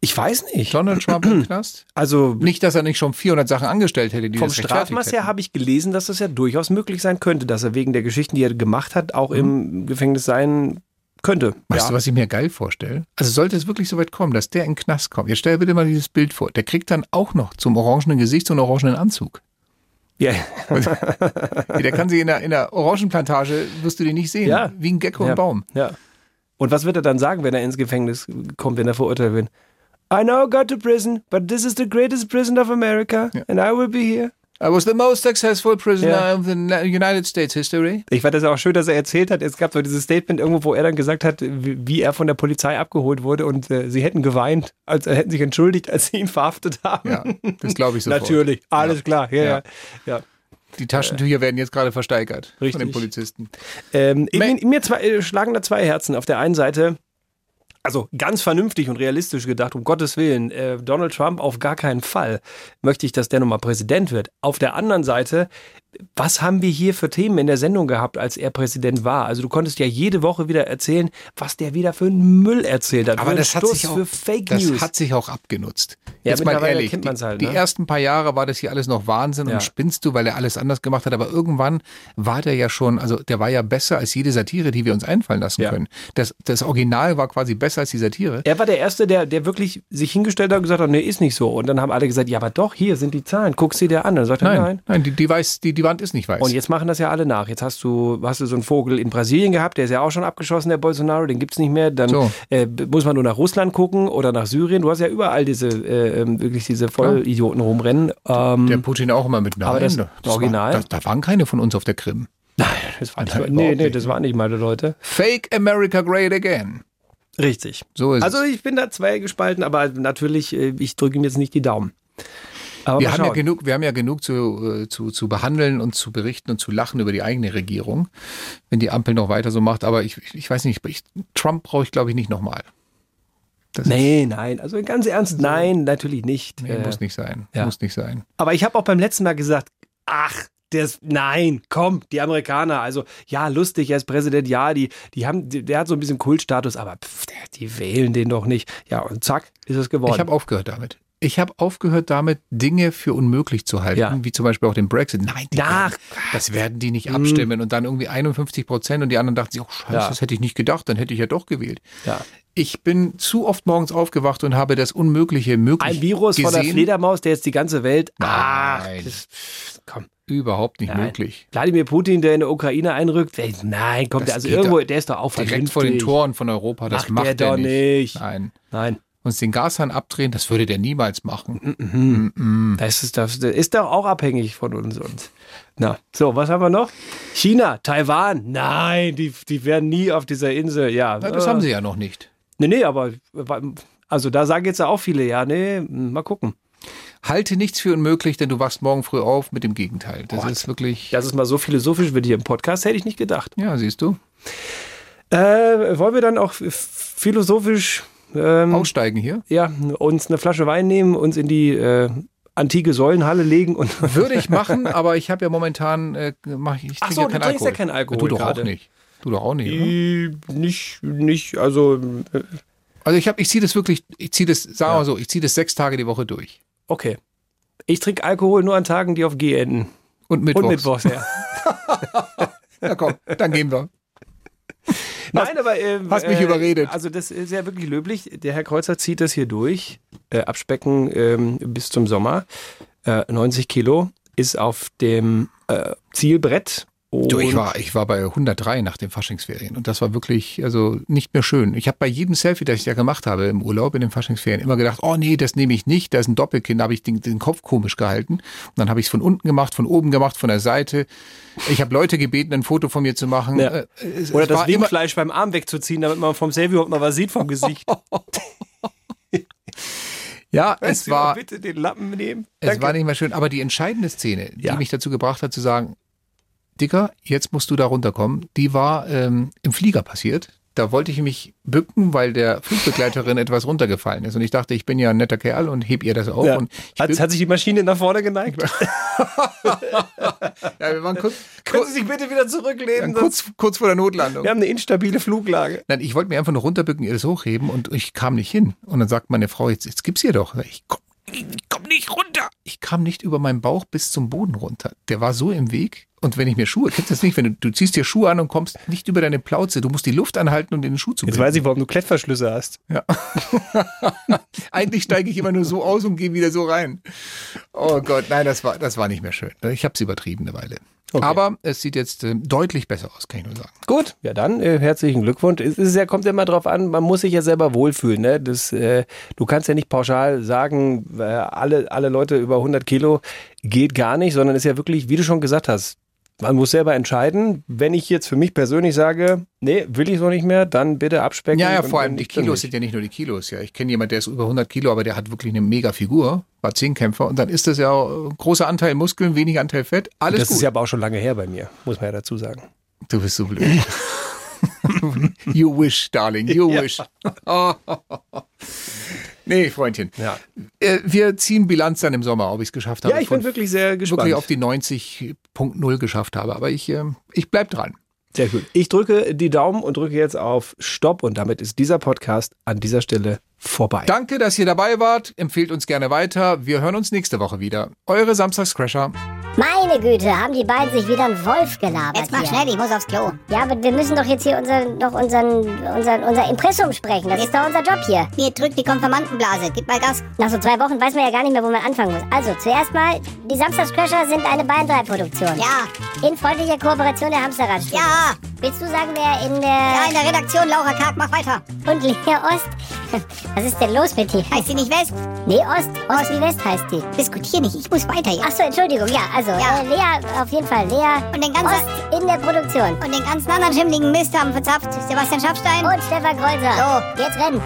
Ich weiß nicht. Donald Trump im <clears throat> Knast? Also Nicht, dass er nicht schon 400 Sachen angestellt hätte, die vom Strafmaß her habe ich gelesen, dass das ja durchaus möglich sein könnte, dass er wegen der Geschichten, die er gemacht hat, auch Mhm. im Gefängnis sein könnte. Weißt ja. du, was ich mir geil vorstelle? Also sollte es wirklich so weit kommen, dass der in den Knast kommt. Jetzt stell dir bitte mal dieses Bild vor. Der kriegt dann auch noch zum orangenen Gesicht so einen orangenen Anzug. Ja. <laughs> Der kann sich in der, in der Orangenplantage, wirst du den nicht sehen. Ja. Wie ein Gecko ja. im Baum. Ja. Und was wird er dann sagen, wenn er ins Gefängnis kommt, wenn er verurteilt wird? I know I got to prison, but this is the greatest prison of America, and I will be here. I was the most successful prisoner Ja. of the United States history. Ich fand das auch schön, dass er erzählt hat, es gab so dieses Statement irgendwo, wo er dann gesagt hat, wie er von der Polizei abgeholt wurde und äh, sie hätten geweint, als äh, hätten sich entschuldigt, als sie ihn verhaftet haben. Ja, das glaube ich sofort. Natürlich, alles klar, ja, ja. Ja. ja. Die Taschentücher werden jetzt gerade versteigert von Richtig. den Polizisten. Ähm, in, mir zwei, äh, schlagen da zwei Herzen. Auf der einen Seite, also ganz vernünftig und realistisch gedacht, um Gottes Willen, äh, Donald Trump auf gar keinen Fall möchte ich, dass der nochmal Präsident wird. Auf der anderen Seite, was haben wir hier für Themen in der Sendung gehabt, als er Präsident war? Also du konntest ja jede Woche wieder erzählen, was der wieder für einen Müll erzählt hat. Aber das hat, Stuss, sich auch, für Fake das hat sich auch abgenutzt. Ja, Jetzt mal ehrlich, die, halt, die ne? ersten paar Jahre war das hier alles noch Wahnsinn Ja. und spinnst du, weil er alles anders gemacht hat. Aber irgendwann war der ja schon, also der war ja besser als jede Satire, die wir uns einfallen lassen Ja. können. Das, das Original war quasi besser als die Satire. Er war der Erste, der, der wirklich sich hingestellt hat und gesagt hat, nee, ist nicht so. Und dann haben alle gesagt, ja, aber doch, hier sind die Zahlen, guck sie dir an. Dann sagt er, Nein, nein. nein, die, die, weiß, die, die Wand ist nicht weiß. Und jetzt machen das ja alle nach. Jetzt hast du, hast du so einen Vogel in Brasilien gehabt, der ist ja auch schon abgeschossen, der Bolsonaro, den gibt's nicht mehr. Dann So. äh, muss man nur nach Russland gucken oder nach Syrien. Du hast ja überall diese, äh, ähm, wirklich diese Vollidioten rumrennen. Ähm, der Putin auch immer mit Nein, aber das, das Original? War, da, da waren keine von uns auf der Krim. das war nicht, Nein, nee, nee, nicht. das waren nicht meine Leute. Fake America Great Again. Richtig. So ist Also es. ich bin da zwei gespalten, aber natürlich, äh, ich drücke ihm jetzt nicht die Daumen. Aber Wir haben, ja genug, wir haben ja genug zu, äh, zu, zu behandeln und zu berichten und zu lachen über die eigene Regierung, wenn die Ampel noch weiter so macht. Aber ich, ich weiß nicht, ich, Trump brauche ich, glaube ich, nicht nochmal. Nee, nein, also ganz ernst, nein, natürlich nicht. Nee, Äh, muss nicht sein. ja. Muss nicht sein. Aber ich habe auch beim letzten Mal gesagt, ach, das, nein, komm, die Amerikaner, also ja, lustig, er ist Präsident, ja, die, die haben, der hat so ein bisschen Kultstatus, aber pff, die wählen den doch nicht. Ja, und zack, ist es geworden. Ich habe aufgehört damit. Ich habe aufgehört damit, Dinge für unmöglich zu halten, Ja. wie zum Beispiel auch den Brexit. Nein, die Ach, werden, das werden die nicht abstimmen und dann irgendwie 51 Prozent und die anderen dachten sich, oh scheiße, Ja. das hätte ich nicht gedacht, dann hätte ich ja doch gewählt. Ja. Ich bin zu oft morgens aufgewacht und habe das Unmögliche möglich Ein Virus gesehen. von der Fledermaus, der jetzt die ganze Welt. Nein. Ach, das, komm. Überhaupt nicht Nein. möglich. Wladimir Putin, der in der Ukraine einrückt. Nein, kommt Das der, also irgendwo, der ist doch auch Direkt vor den. Toren von Europa, das Macht macht, der doch nicht. nicht. Nein. Nein. Uns den Gashahn abdrehen, das würde der niemals machen. Mhm. Das ist, das ist doch auch abhängig von uns. Und, na, so, was haben wir noch? China, Taiwan. Nein, die, die werden nie auf dieser Insel. Ja, Na, das äh, haben sie ja noch nicht. Nee, nee, aber also da sagen jetzt ja auch viele, ja, nee, mal gucken. Halte nichts für unmöglich, denn du wachst morgen früh auf mit dem Gegenteil. Das Gott. ist wirklich. Dass es mal so philosophisch wird hier im Podcast, hätte ich nicht gedacht. Ja, siehst du. Äh, wollen wir dann auch philosophisch ähm, Aussteigen hier? Ja, uns eine Flasche Wein nehmen, uns in die äh, antike Säulenhalle legen und <laughs> Würde ich machen, aber ich habe ja momentan, äh, mach ich, ich Ach so, ja du trinkst Alkohol. ja keinen Alkohol Du doch gerade. auch nicht. Du doch auch nicht? Äh, nicht, nicht, also äh, Also ich habe, ich ziehe das wirklich, ich ziehe das, sagen wir mal so, ich ziehe das sechs Tage die Woche durch. okay. Ich trinke Alkohol nur an Tagen, die auf G enden. Und Mittwochs. Und Mittwochs, ja. <laughs> Na komm, dann gehen wir. Nein, aber äh, hast mich überredet. Also das ist ja wirklich löblich. Der Herr Kreuzer zieht das hier durch. Äh, Abspecken ähm, bis zum Sommer. Äh, 90 Kilo ist auf dem äh, Zielbrett. Und Du, ich war, ich war bei 103 nach den Faschingsferien und das war wirklich, also nicht mehr schön. Ich habe bei jedem Selfie, das ich da gemacht habe im Urlaub in den Faschingsferien, immer gedacht, oh nee, das nehme ich nicht, da ist ein Doppelkinn, da habe ich den, den Kopf komisch gehalten. Und dann habe ich es von unten gemacht, von oben gemacht, von der Seite. Ich habe Leute gebeten, ein Foto von mir zu machen. Ja. Äh, es- Oder es das Wingfleisch beim Arm wegzuziehen, damit man vom Selfie überhaupt noch was sieht vom Gesicht. <laughs> ja, es mal war, bitte den Lappen nehmen. es Danke. war nicht mehr schön. Aber die entscheidende Szene, Ja. die mich dazu gebracht hat zu sagen, Dicker, jetzt musst du da runterkommen, die war ähm, im Flieger passiert. Da wollte ich mich bücken, weil der Flugbegleiterin <laughs> etwas runtergefallen ist. Und ich dachte, ich bin ja ein netter Kerl und heb ihr das auf. Ja. Hat, hat sich die Maschine nach vorne geneigt? <laughs> ja, wir kurz, Können Sie sich bitte wieder zurücklehnen? kurz, kurz vor der Notlandung. Wir haben eine instabile Fluglage. Nein, ich wollte mir einfach nur runterbücken, ihr das hochheben und ich kam nicht hin. Und dann sagt meine Frau, jetzt, jetzt gibt's hier doch. Ich komm, ich komm nicht runter. Ich kam nicht über meinen Bauch bis zum Boden runter. Der war so im Weg. Und wenn ich mir Schuhe, kennst du das nicht, wenn du, du ziehst dir Schuhe an und kommst nicht über deine Plauze, du musst die Luft anhalten, um den Schuh zu Jetzt binden. weiß ich, warum du Klettverschlüsse hast. Ja. <laughs> Eigentlich steige ich immer nur so aus und gehe wieder so rein. Oh Gott, nein, das war, das war nicht mehr schön. Ich habe es übertrieben eine Weile. Okay. Aber es sieht jetzt äh, deutlich besser aus, kann ich nur sagen. Gut, ja dann äh, herzlichen Glückwunsch. Es ist ja, kommt ja immer drauf an, man muss sich ja selber wohlfühlen. Ne? Das, äh, du kannst ja nicht pauschal sagen, äh, alle, alle Leute über 100 Kilo geht gar nicht, sondern ist ja wirklich, wie du schon gesagt hast, man muss selber entscheiden. Wenn ich jetzt für mich persönlich sage, nee, will ich so nicht mehr, dann bitte abspecken. Ja, ja, vor allem die Kilos sind ja nicht nur die Kilos. Ja, ich kenne jemanden, der ist über 100 Kilo, aber der hat wirklich eine mega Figur, war Zehnkämpfer und dann ist das ja auch, großer Anteil Muskeln, wenig Anteil Fett, alles Das gut. ist ja aber auch schon lange her bei mir, muss man ja dazu sagen. du bist so blöd. <laughs> you wish, darling, you Ja. wish. <laughs> nee, Freundchen. Ja, Äh, wir ziehen Bilanz dann im Sommer, ob ich es geschafft habe. ja ich Von- bin wirklich sehr gespannt. wirklich auf die 90.0 geschafft habe. Aber ich, ähm, ich bleib dran. Sehr gut. Ich drücke die Daumen und drücke jetzt auf Stopp und damit ist dieser Podcast an dieser Stelle vorbei. Danke, dass ihr dabei wart. Empfehlt uns gerne weiter. Wir hören uns nächste Woche wieder. Eure Samstagscrasher. Meine Güte, haben die beiden sich wieder einen Wolf gelabert. Jetzt mach hier. schnell, ich muss aufs Klo. Ja, aber wir müssen doch jetzt hier unser, noch unseren, unseren, unser Impressum sprechen. Das ist doch unser Job hier. Mir drückt die Konfirmandenblase. Gib mal Gas. Nach so zwei Wochen weiß man ja gar nicht mehr, wo man anfangen muss. Also, zuerst mal, die Samstagscrasher sind eine Bayern 3 Produktion. Ja. In freundlicher Kooperation der Hamsterrad. Ja. Willst du sagen, wer in der... Ja, in der Redaktion, Laura Karg, mach weiter. Und Lea Ost? <laughs> Was ist denn los mit dir? Heißt sie nicht West? Nee, Ost. Ost wie West heißt die. Diskutier nicht, ich muss weiter jetzt. Ach so, Entschuldigung. Ja, also, Ja. Äh, Lea, auf jeden Fall. Lea Und den ganzen- Ost in der Produktion. Und den ganzen anderen schimmligen Mist haben verzapft. Sebastian Schaffstein. Und Stefan Kreuzer. So. Jetzt rennen.